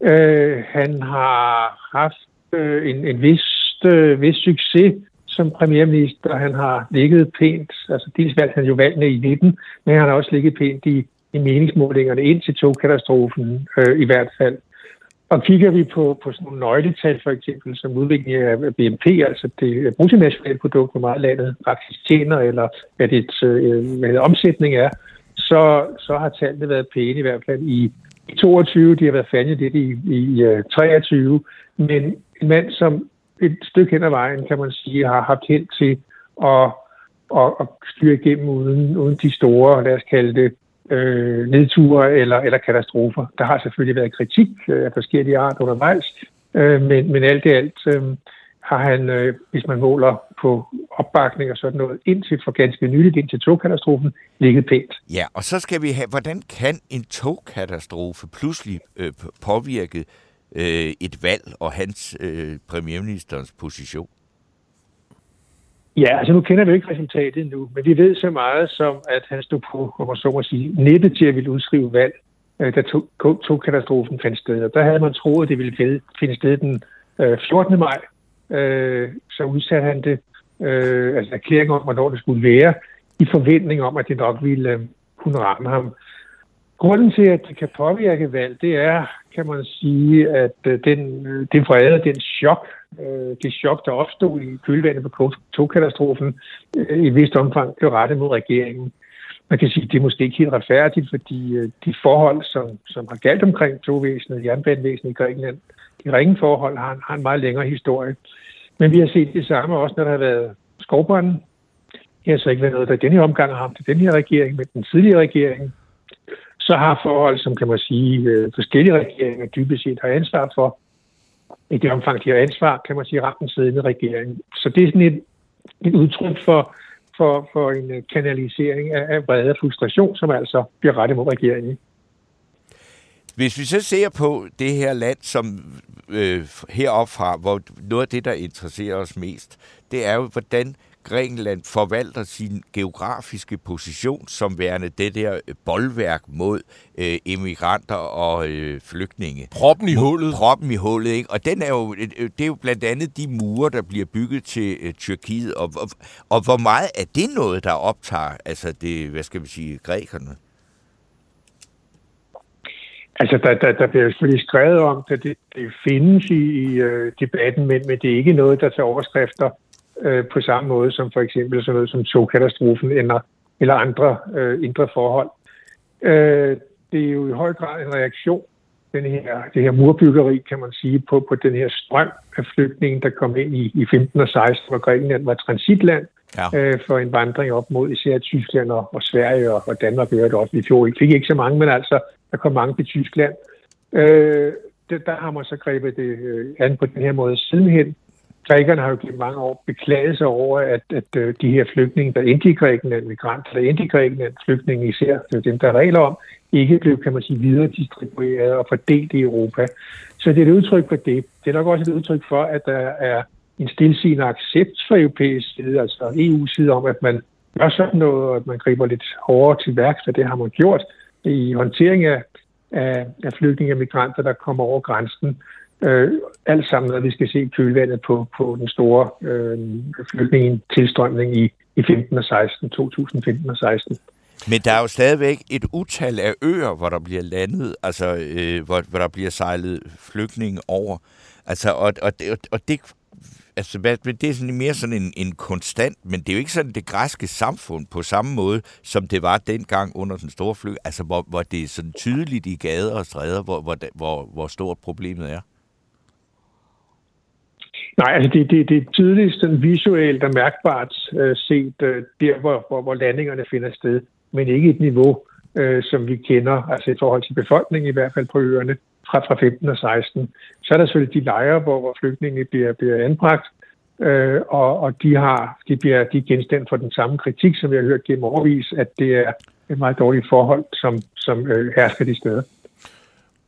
Øh, han har haft øh, en, en vis, øh, vis succes som premierminister. Han har ligget pænt, altså dels valgte han jo valgene i 19, men han har også ligget pænt i, i meningsmålingerne ind til togkatastrofen øh, i hvert fald. Og kigger vi på, på sådan nogle nøgletal, for eksempel, som udvikling af BNP, altså det bruttonationale produkt, hvor meget landet faktisk tjener, eller hvad det, øh, hvad det omsætning er, så, så har tallene været pæne i hvert fald i 22, de har været fanget lidt i, i uh, øh, 23, men en mand, som et stykke hen ad vejen, kan man sige, har haft held til at, at, at styre igennem uden, uden de store, lad os kalde det, øh, nedture eller, eller katastrofer. Der har selvfølgelig været kritik øh, af forskellige art undervejs, øh, men, men alt i alt øh, har han, øh, hvis man måler på opbakning og sådan noget, indtil for ganske nyligt, indtil togkatastrofen, ligget pænt. Ja, og så skal vi have, hvordan kan en togkatastrofe pludselig øh, påvirke øh, et valg og hans øh, premierministerens position? Ja, altså nu kender vi ikke resultatet nu, men vi ved så meget som, at han stod på, om man så må sige, næppe til at ville udskrive valg, øh, da togkatastrofen fandt sted. Og der havde man troet, at det ville finde sted den øh, 14. maj, øh, så udsatte han det, øh, altså erklæring om, hvornår det skulle være, i forventning om, at det nok ville øh, kunne ramme ham. Grunden til, at det kan påvirke valg, det er, kan man sige, at øh, den, øh, det vrede, den chok, øh, det chok, der opstod i kølvandet på togkatastrofen, øh, i et vist omfang blev rettet mod regeringen. Man kan sige, at det er måske ikke helt retfærdigt, fordi øh, de forhold, som, som har galt omkring togvæsenet, jernbanevæsenet i Grækenland, øh, ringe forhold har, har en meget længere historie. Men vi har set det samme også, når der har været skovbrænde. Det har så ikke været noget, der denne omgang har haft til den her regering, men den tidligere regering. Så har forhold, som kan man sige, øh, forskellige regeringer dybest set har ansvar for. I det omfang, de har ansvar, kan man sige, ramt den siddende regering. Så det er sådan et, et udtryk for, for, for en øh, kanalisering af, af vrede og frustration, som altså bliver rettet mod regeringen. Hvis vi så ser på det her land, som øh, heroppe fra, hvor noget af det, der interesserer os mest, det er jo, hvordan Grækenland forvalter sin geografiske position som værende det der boldværk mod øh, immigranter og øh, flygtninge. Proppen i hullet. Proppen i hullet, ikke? Og den er jo, øh, det er jo blandt andet de mure, der bliver bygget til øh, Tyrkiet. Og, og, og hvor meget er det noget, der optager altså det, hvad skal vi sige, grækerne? Altså, der, der, der bliver selvfølgelig skrevet om det, det, det findes i, i uh, debatten, men, men det er ikke noget, der tager overskrifter uh, på samme måde som for eksempel sådan noget som togkatastrofen eller, eller andre uh, indre forhold. Uh, det er jo i høj grad en reaktion, den her, det her murbyggeri, kan man sige, på, på den her strøm af flygtninge, der kom ind i, i 15 og 16, hvor Grækenland var transitland ja. uh, for en vandring op mod især Tyskland og, og Sverige og, og Danmark hørte også. Vi fik, fik ikke så mange, men altså der kom mange til Tyskland. Øh, det, der har man så grebet det øh, an på den her måde sidenhen. Grækerne har jo gennem mange år beklaget sig over, at, at øh, de her flygtninge, der endte i Grækenland, migranter, der endte i Grækenland, flygtninge især, det er dem, der er regler om, ikke blev, kan man sige, videre distribueret og fordelt i Europa. Så det er et udtryk for det. Det er nok også et udtryk for, at der er en stilsigende accept fra europæisk side, altså EU-side, om, at man gør sådan noget, og at man griber lidt hårdere til værks, og det har man gjort i håndtering af, af, af flygtninge og migranter, der kommer over grænsen. Øh, alt sammen noget, vi skal se kølvandet på, på den store øh, flygtninge tilstrømning i, i 15 og 16, 2015 og 16. Men der er jo stadigvæk et utal af øer, hvor der bliver landet, altså øh, hvor, hvor der bliver sejlet flygtninge over. Altså, og, og, det, og det, altså, det er sådan mere sådan en, en konstant, men det er jo ikke sådan det græske samfund på samme måde, som det var dengang under den store fly, altså hvor, hvor det er sådan tydeligt i gader og stræder, hvor, hvor, hvor, hvor stort problemet er. Nej, altså det, det, det er tydeligt sådan visuelt og mærkbart øh, set øh, der, hvor, hvor, hvor landingerne finder sted men ikke et niveau, øh, som vi kender, altså i forhold til befolkningen i hvert fald på øerne, fra, fra 15 og 16. Så er der selvfølgelig de lejre, hvor, hvor flygtninge bliver, bliver anbragt, øh, og, og de, har, de bliver de genstand for den samme kritik, som jeg har hørt gennem overvis, at det er et meget dårligt forhold, som, som øh, hersker de steder.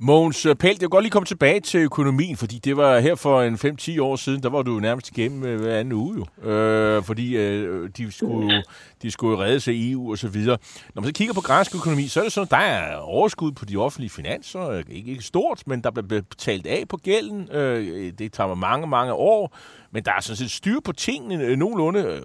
Mogens øh, Pelt, jeg vil godt lige komme tilbage til økonomien, fordi det var her for en 5-10 år siden, der var du nærmest igennem øh, hver anden uge jo. Øh, fordi øh, de, skulle, de skulle redde sig i EU og så videre. Når man så kigger på græsk økonomi, så er det sådan, at der er overskud på de offentlige finanser. Ikke, ikke stort, men der bliver betalt af på gælden. Øh, det tager mange, mange år. Men der er sådan set styr på tingene øh, nogenlunde.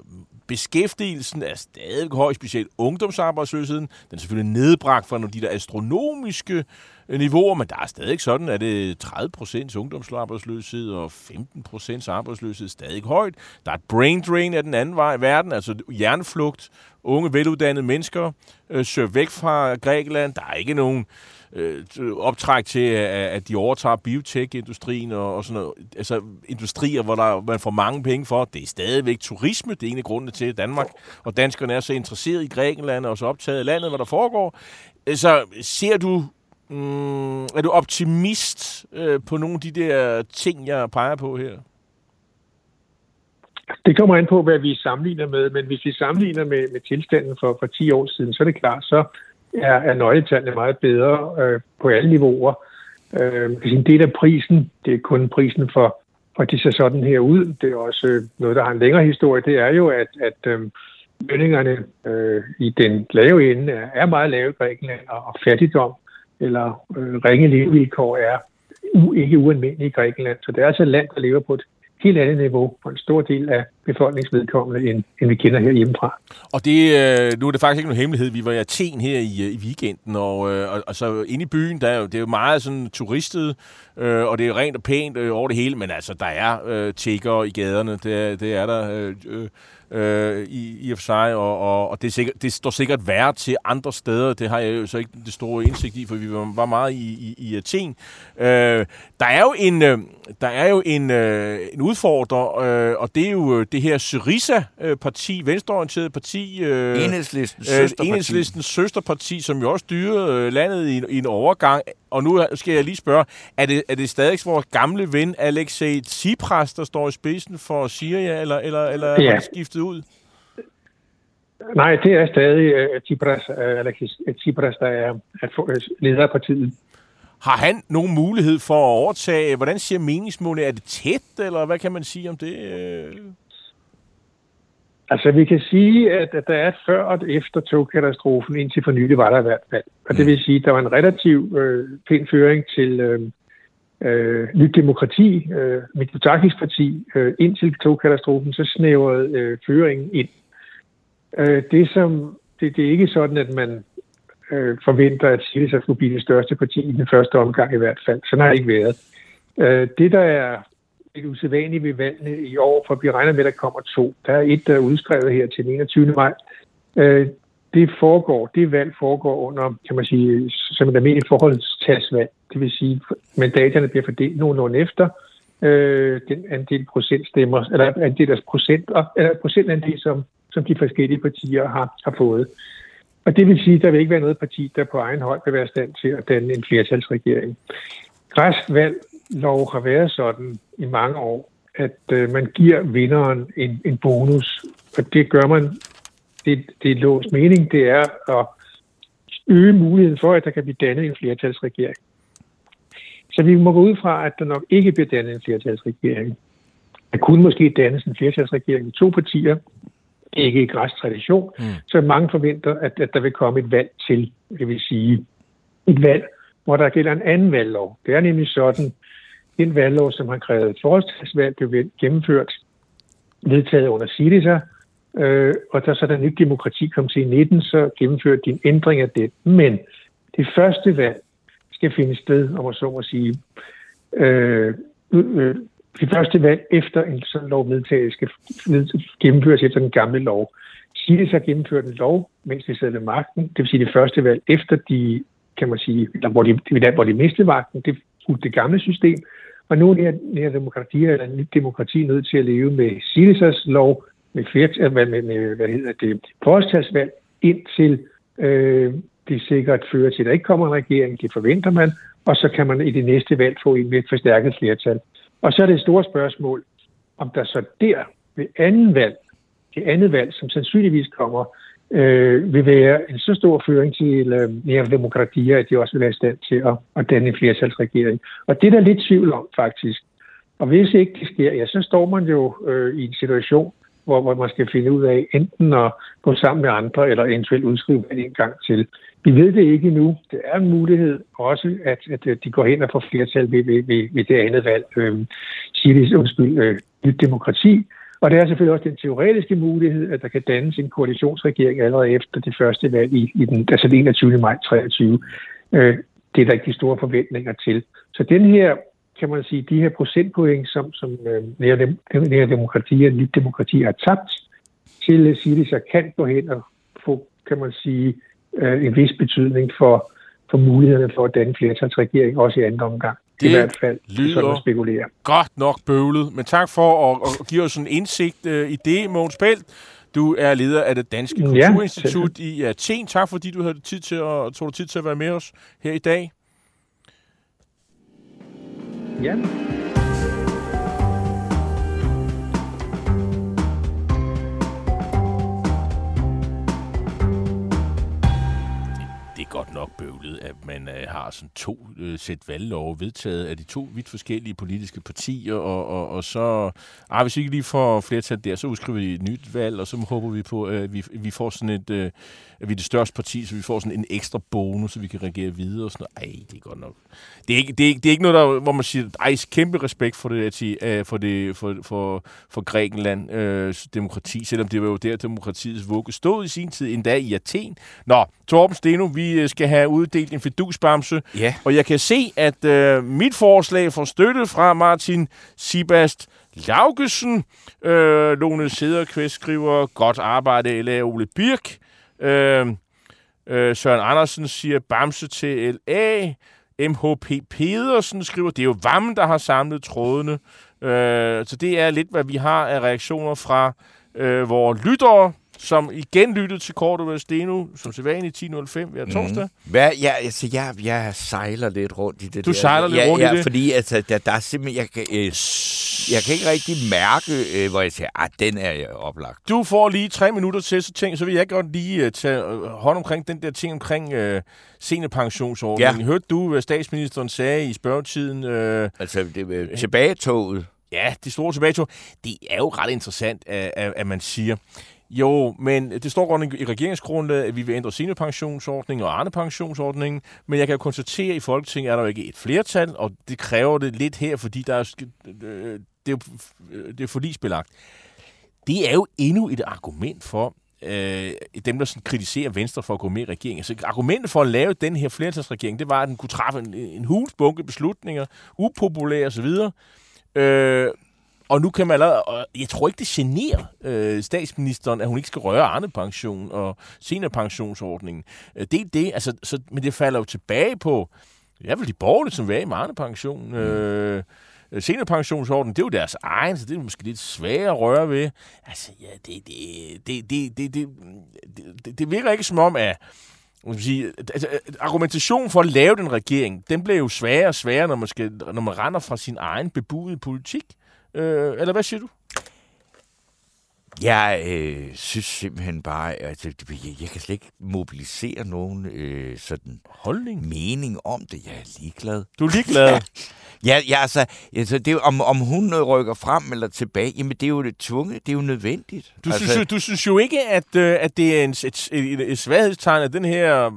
Beskæftigelsen er stadig høj, specielt ungdomsarbejdsløsheden. Den er selvfølgelig nedbragt fra nogle af de der astronomiske øh, niveauer, men der er stadig sådan, at øh, det 30 procents ungdomsarbejdsløshed og 15 procents arbejdsløshed stadig højt. Der er et brain drain af den anden vej i verden, altså hjerneflugt. Unge, veluddannede mennesker øh, søger væk fra Grækenland. Der er ikke nogen øh, optræk til, at de overtager biotech-industrien og, og sådan noget. Altså industrier, hvor der, man får mange penge for. Det er stadigvæk turisme. Det er en af grundene til, Danmark og danskerne er så interesseret i Grækenland og så optaget af landet, hvad der foregår. Øh, så ser du Mm, er du optimist øh, på nogle af de der ting, jeg peger på her? Det kommer an på, hvad vi sammenligner med, men hvis vi sammenligner med, med tilstanden for, for 10 år siden, så er det klart, så er, er nøgletallene meget bedre øh, på alle niveauer. Øh, en del af prisen, det er kun prisen for, for det ser sådan her ud. Det er også øh, noget, der har en længere historie. Det er jo, at, at øh, lønningerne øh, i den lave ende er, er meget lave i Grækenland, og, og fattigdom eller øh, ringe levevilkår er u, ikke ualmindelige i Grækenland. Så det er altså et land, der lever på et helt andet niveau på en stor del af befolkningsvedkommende, end, end vi kender her hjemmefra. Og det, øh, nu er det faktisk ikke nogen hemmelighed. Vi var i Athen her i, øh, i weekenden, og, øh, og, og så inde i byen, der er jo, det er jo meget sådan turistet, øh, og det er rent og pænt øh, over det hele, men altså, der er øh, tigger i gaderne, det det er der... Øh, øh, øh, i, i og for sig, og, og, og det, er sikkert, det står sikkert værre til andre steder. Det har jeg jo så ikke det store indsigt i, for vi var, meget i, i, i Athen. Øh, der er jo en, øh, der er jo en, øh, en udfordrer, øh, og det er jo øh, det her Syriza-parti, venstreorienteret parti. Øh, Enhedslistens søsterparti. Enhedslistens søsterparti, som jo også styrede landet i, i en overgang. Og nu skal jeg lige spørge, er det, er det stadig vores gamle ven Alexei Tsipras, der står i spidsen for Syria, eller, eller, eller ja. har det skiftet ud? Nej, det er stadig uh, Tsipras, uh, Alexis Tsipras, der er, er leder af partiet. Har han nogen mulighed for at overtage? Hvordan siger meningsmålet? Er det tæt, eller hvad kan man sige om det? Altså, vi kan sige, at, at der er et før og et efter togkatastrofen. Indtil for nylig var der i hvert fald. Og det vil sige, at der var en relativ øh, pæn føring til øh, øh, Nyt Demokrati, øh, Mitsotakis parti. Øh, indtil togkatastrofen, så snævrede øh, føringen ind. Øh, det, som, det, det er ikke sådan, at man øh, forventer, at Syriza skulle blive det største parti i den første omgang i hvert fald. Sådan har det ikke været. Øh, det, der er lidt usædvanligt ved valgene i år, for vi regner med, at der kommer to. Der er et, der er udskrevet her til den 21. maj. Øh, det foregår, det valg foregår under, kan man sige, som et almindeligt forholdstalsvalg. Det vil sige, mandaterne bliver fordelt nogenlunde efter øh, den andel procentstemmer, eller andel af procenter, eller procentandel, som, som de forskellige partier har, har fået. Og det vil sige, at der vil ikke være noget parti, der på egen hånd vil være stand til at danne en flertalsregering. Græsk valg lov har været sådan i mange år, at øh, man giver vinderen en, en bonus, og det gør man, det, det er låst mening, det er at øge muligheden for, at der kan blive dannet en flertalsregering. Så vi må gå ud fra, at der nok ikke bliver dannet en flertalsregering. Der kunne måske dannes en flertalsregering med to partier, ikke i græs tradition, mm. så mange forventer, at, at der vil komme et valg til, det vil sige et valg, hvor der gælder en anden valglov. Det er nemlig sådan, den valglov, som har krævet forholdstalsvalg, blev gennemført, vedtaget under Syriza, øh, og da så der nyt demokrati kom til i 19, så gennemførte de en ændring af det. Men det første valg skal finde sted, om man så må sige, øh, øh, det første valg efter en sådan lov vedtaget skal gennemføres efter den gamle lov. Silis har gennemført en lov, mens de sad ved magten. Det vil sige det første valg efter de, kan man sige, eller hvor de, hvor de mistede magten, det fulgte det gamle system. Og nu er det demokrati eller nyt demokrati nødt til at leve med Silisas lov, med, flertal, øh, med, med, med hvad hedder det, forholdstalsvalg, indtil øh, det sikkert fører til, at der ikke kommer en regering. Det forventer man. Og så kan man i det næste valg få en med et forstærket flertal. Og så er det et stort spørgsmål, om der så der ved anden valg, det andet valg, som sandsynligvis kommer, øh, vil være en så stor føring til øh, mere demokratier, at de også vil være i stand til at, at danne en flertalsregering. Og det er der lidt tvivl om, faktisk. Og hvis ikke det sker, ja, så står man jo øh, i en situation, hvor, hvor man skal finde ud af enten at gå sammen med andre, eller eventuelt udskrive en gang til. Vi ved det ikke endnu. Det er en mulighed også, at, at de går hen og får flertal ved, ved, ved, ved det andet valg. Øh, siger undskyld, øh, nyt demokrati. Og det er selvfølgelig også den teoretiske mulighed, at der kan dannes en koalitionsregering allerede efter det første valg i, i den, altså den 21. maj 23. Øh, det er der ikke de store forventninger til. Så den her kan man sige, de her procentpoint, som, som øh, nære demokrati og nyt demokrati har tabt til øh, Syriza, kan gå hen og få, kan man sige, øh, en vis betydning for, for mulighederne for at danne flertalsregering, også i anden omgang. Det I hvert fald, lyder sådan spekulere. godt nok bøvlet, men tak for at, at give os en indsigt uh, i det, Mogens Pelt. Du er leder af det Danske Kulturinstitut ja, i Athen. Tak fordi du havde tid til at, tog tid til at være med os her i dag. Ja. Man øh, har sådan to øh, sæt valglov vedtaget af de to vidt forskellige politiske partier, og, og, og så, ah, hvis vi ikke lige får flertal der, så udskriver vi et nyt valg, og så håber vi på, at vi, vi får sådan et, øh, at vi er det største parti, så vi får sådan en ekstra bonus, så vi kan regere videre og sådan noget. Ej, det er godt nok. Det er ikke, det er ikke, det er ikke noget, der, hvor man siger, ej, kæmpe respekt for det, at sige, øh, for, det for, for, for Grækenland øh, demokrati, selvom det var jo der, demokratiets vugge stod i sin tid, endda i Athen. Nå, Torben Steno, vi øh, skal have uddelt en fedusbamse, Ja. og jeg kan se, at øh, mit forslag får støtte fra Martin Sibast Laugesen. Øh, Lone Sederqvist skriver, godt arbejde, L.A. Ole Birk. Øh, øh, Søren Andersen siger, bamse til L.A. MHP Pedersen skriver, det er jo Vam, der har samlet trådene. Øh, så det er lidt, hvad vi har af reaktioner fra øh, vores lyttere, som igen lyttede til Korto Steno, som sædvanligt 10.05 hver torsdag. Mm. Hvad, ja, altså, jeg, jeg sejler lidt rundt i det Du der. sejler lidt ja, rundt i ja, det? fordi altså, der, der er simpelthen, jeg kan, øh, jeg kan ikke rigtig mærke, øh, hvor jeg siger, at den er jeg oplagt. Du får lige tre minutter til, så, tænk, så vil jeg godt lige uh, tage uh, hånd omkring den der ting omkring uh, seniorpensionsordningen. Ja. Hørte du, hvad statsministeren sagde i spørgetiden? Uh, Altså, det, øh, tilbagetoget. ja, det store tilbagetog. Det er jo ret interessant, at, at man siger, jo, men det står godt i regeringsgrundlaget, at vi vil ændre seniorpensionsordningen og andre pensionsordningen, men jeg kan jo konstatere, at i Folketinget er der jo ikke et flertal, og det kræver det lidt her, fordi der er, øh, det er jo øh, det er forlisbelagt. Det er jo endnu et argument for, øh, dem, der sådan kritiserer Venstre for at gå med i regeringen. Altså, argumentet for at lave den her flertalsregering, det var, at den kunne træffe en, en hulsbunke beslutninger, upopulære osv., øh, og nu kan man allerede, og jeg tror ikke, det generer øh, statsministeren, at hun ikke skal røre Arne-pension og seniorpensionsordningen. Øh, det er det, altså, så, men det falder jo tilbage på, er vel de borgerlige, som vil af med Arne-pension. Øh, seniorpensionsordningen, det er jo deres egen, så det er måske lidt sværere at røre ved. Altså, ja, det, det, det, det, det, det, det, det virker ikke som om, at sige, altså, argumentation for at lave den regering, den bliver jo sværere og sværere, når man, skal, når man render fra sin egen bebudede politik. Øh, eller hvad siger du? Jeg øh, synes simpelthen bare, at jeg, jeg kan slet ikke mobilisere nogen øh, sådan Holdning? mening om det. Jeg er ligeglad. Du er ligeglad. Ja, *laughs* ja altså, altså det om, om hun rykker frem eller tilbage, jamen det er jo det tvunget, det er jo nødvendigt. Du, altså, synes, jo- du synes jo ikke, at, øh, at det er en, et, et, et svaghedstegn, at den her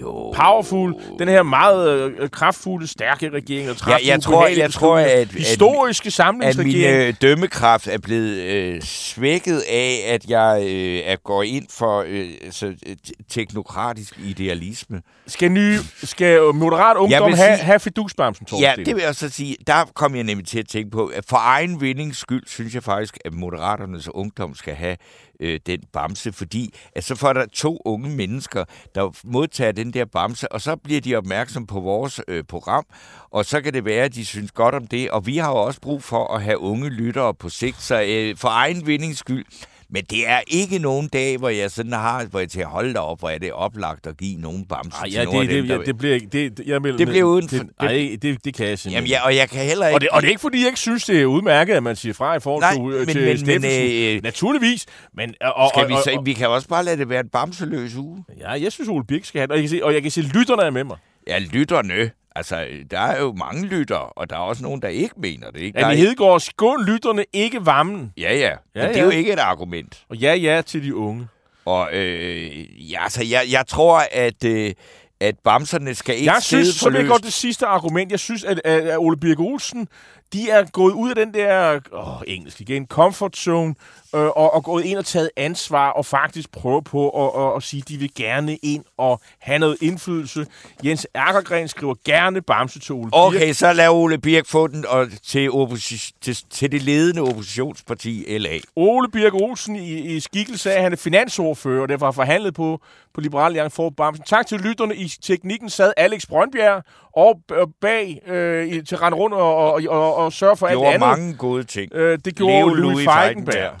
Jo. powerful, den her meget øh, kraftfulde, stærke regering, og Ja, jeg tror, jeg tror, at, at, historiske at samlingsregering. min øh, dømmekraft er blevet øh, svækket af, at jeg øh, er går ind for øh, så, te- teknokratisk idealisme. Skal, nye, skal moderat ungdom vil have, sige- have fidusbamsen, Ja, det vil jeg så så sige. Der kom jeg nemlig til at tænke på, at for egen vindings skyld, synes jeg faktisk, at Moderaternes ungdom skal have øh, den bamse, fordi at så får der to unge mennesker, der modtager den der bamse, og så bliver de opmærksom på vores øh, program, og så kan det være, at de synes godt om det, og vi har jo også brug for at have unge lyttere på sigt, så øh, for egen vindings skyld, men det er ikke nogen dag, hvor jeg sådan har, hvor jeg til at holde op, hvor er det oplagt at give nogen bamse Ej, til ja, nogle af det, dem, det, der- ja, det bliver ikke... Det, det, jeg melder Det bliver uden for- Det, det, det kan jeg simpelthen Jamen, ja, og jeg kan heller ikke... Og det, og det er ikke, fordi jeg ikke synes, det er udmærket, at man siger fra i forhold Nej, til, men- til men- men, øh, Naturligvis. Men, og, Skal og, vi, og, så, og, vi kan også bare lade det være en bamseløs uge. ja, jeg synes, Ole Birk skal have det. Og jeg kan se, og jeg kan se lytterne er med mig. Ja, lytterne. Altså, der er jo mange lyttere, og der er også nogen, der ikke mener det. Ikke? Anne er, Hedegaard, skål lytterne, ikke varmen. ja, ja. Men Ja, det er ja. jo ikke et argument. Og ja, ja til de unge. Og øh, ja, altså, jeg, jeg tror, at, øh, at bamserne skal ikke Jeg synes, så vil jeg godt det sidste argument. Jeg synes, at, at, at Ole Birk Olsen, de er gået ud af den der, åh, engelsk igen, comfort zone, øh, og, og gået ind og taget ansvar, og faktisk prøve på at, at, at sige, at de vil gerne ind og have noget indflydelse. Jens Ærkergren skriver gerne Bamse til Ole Birk. Okay, så lad Ole Birk få den og til, opposi- til, til det ledende oppositionsparti LA. Ole Birk Olsen i, i skikkelse af, at han er finansordfører, og derfor har forhandlet på, på Liberal Alliance for Bamsen. Tak til lytterne. I teknikken sad Alex Brøndbjerg og bag øh, til at rende rundt og, og, og, og sørge for alt andet. mange gode ting. Øh, det gjorde Leo Louis, Louis Louis Feigenberg. Feigenberg.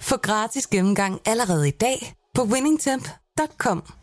Få gratis gennemgang allerede i dag på winningtemp.com.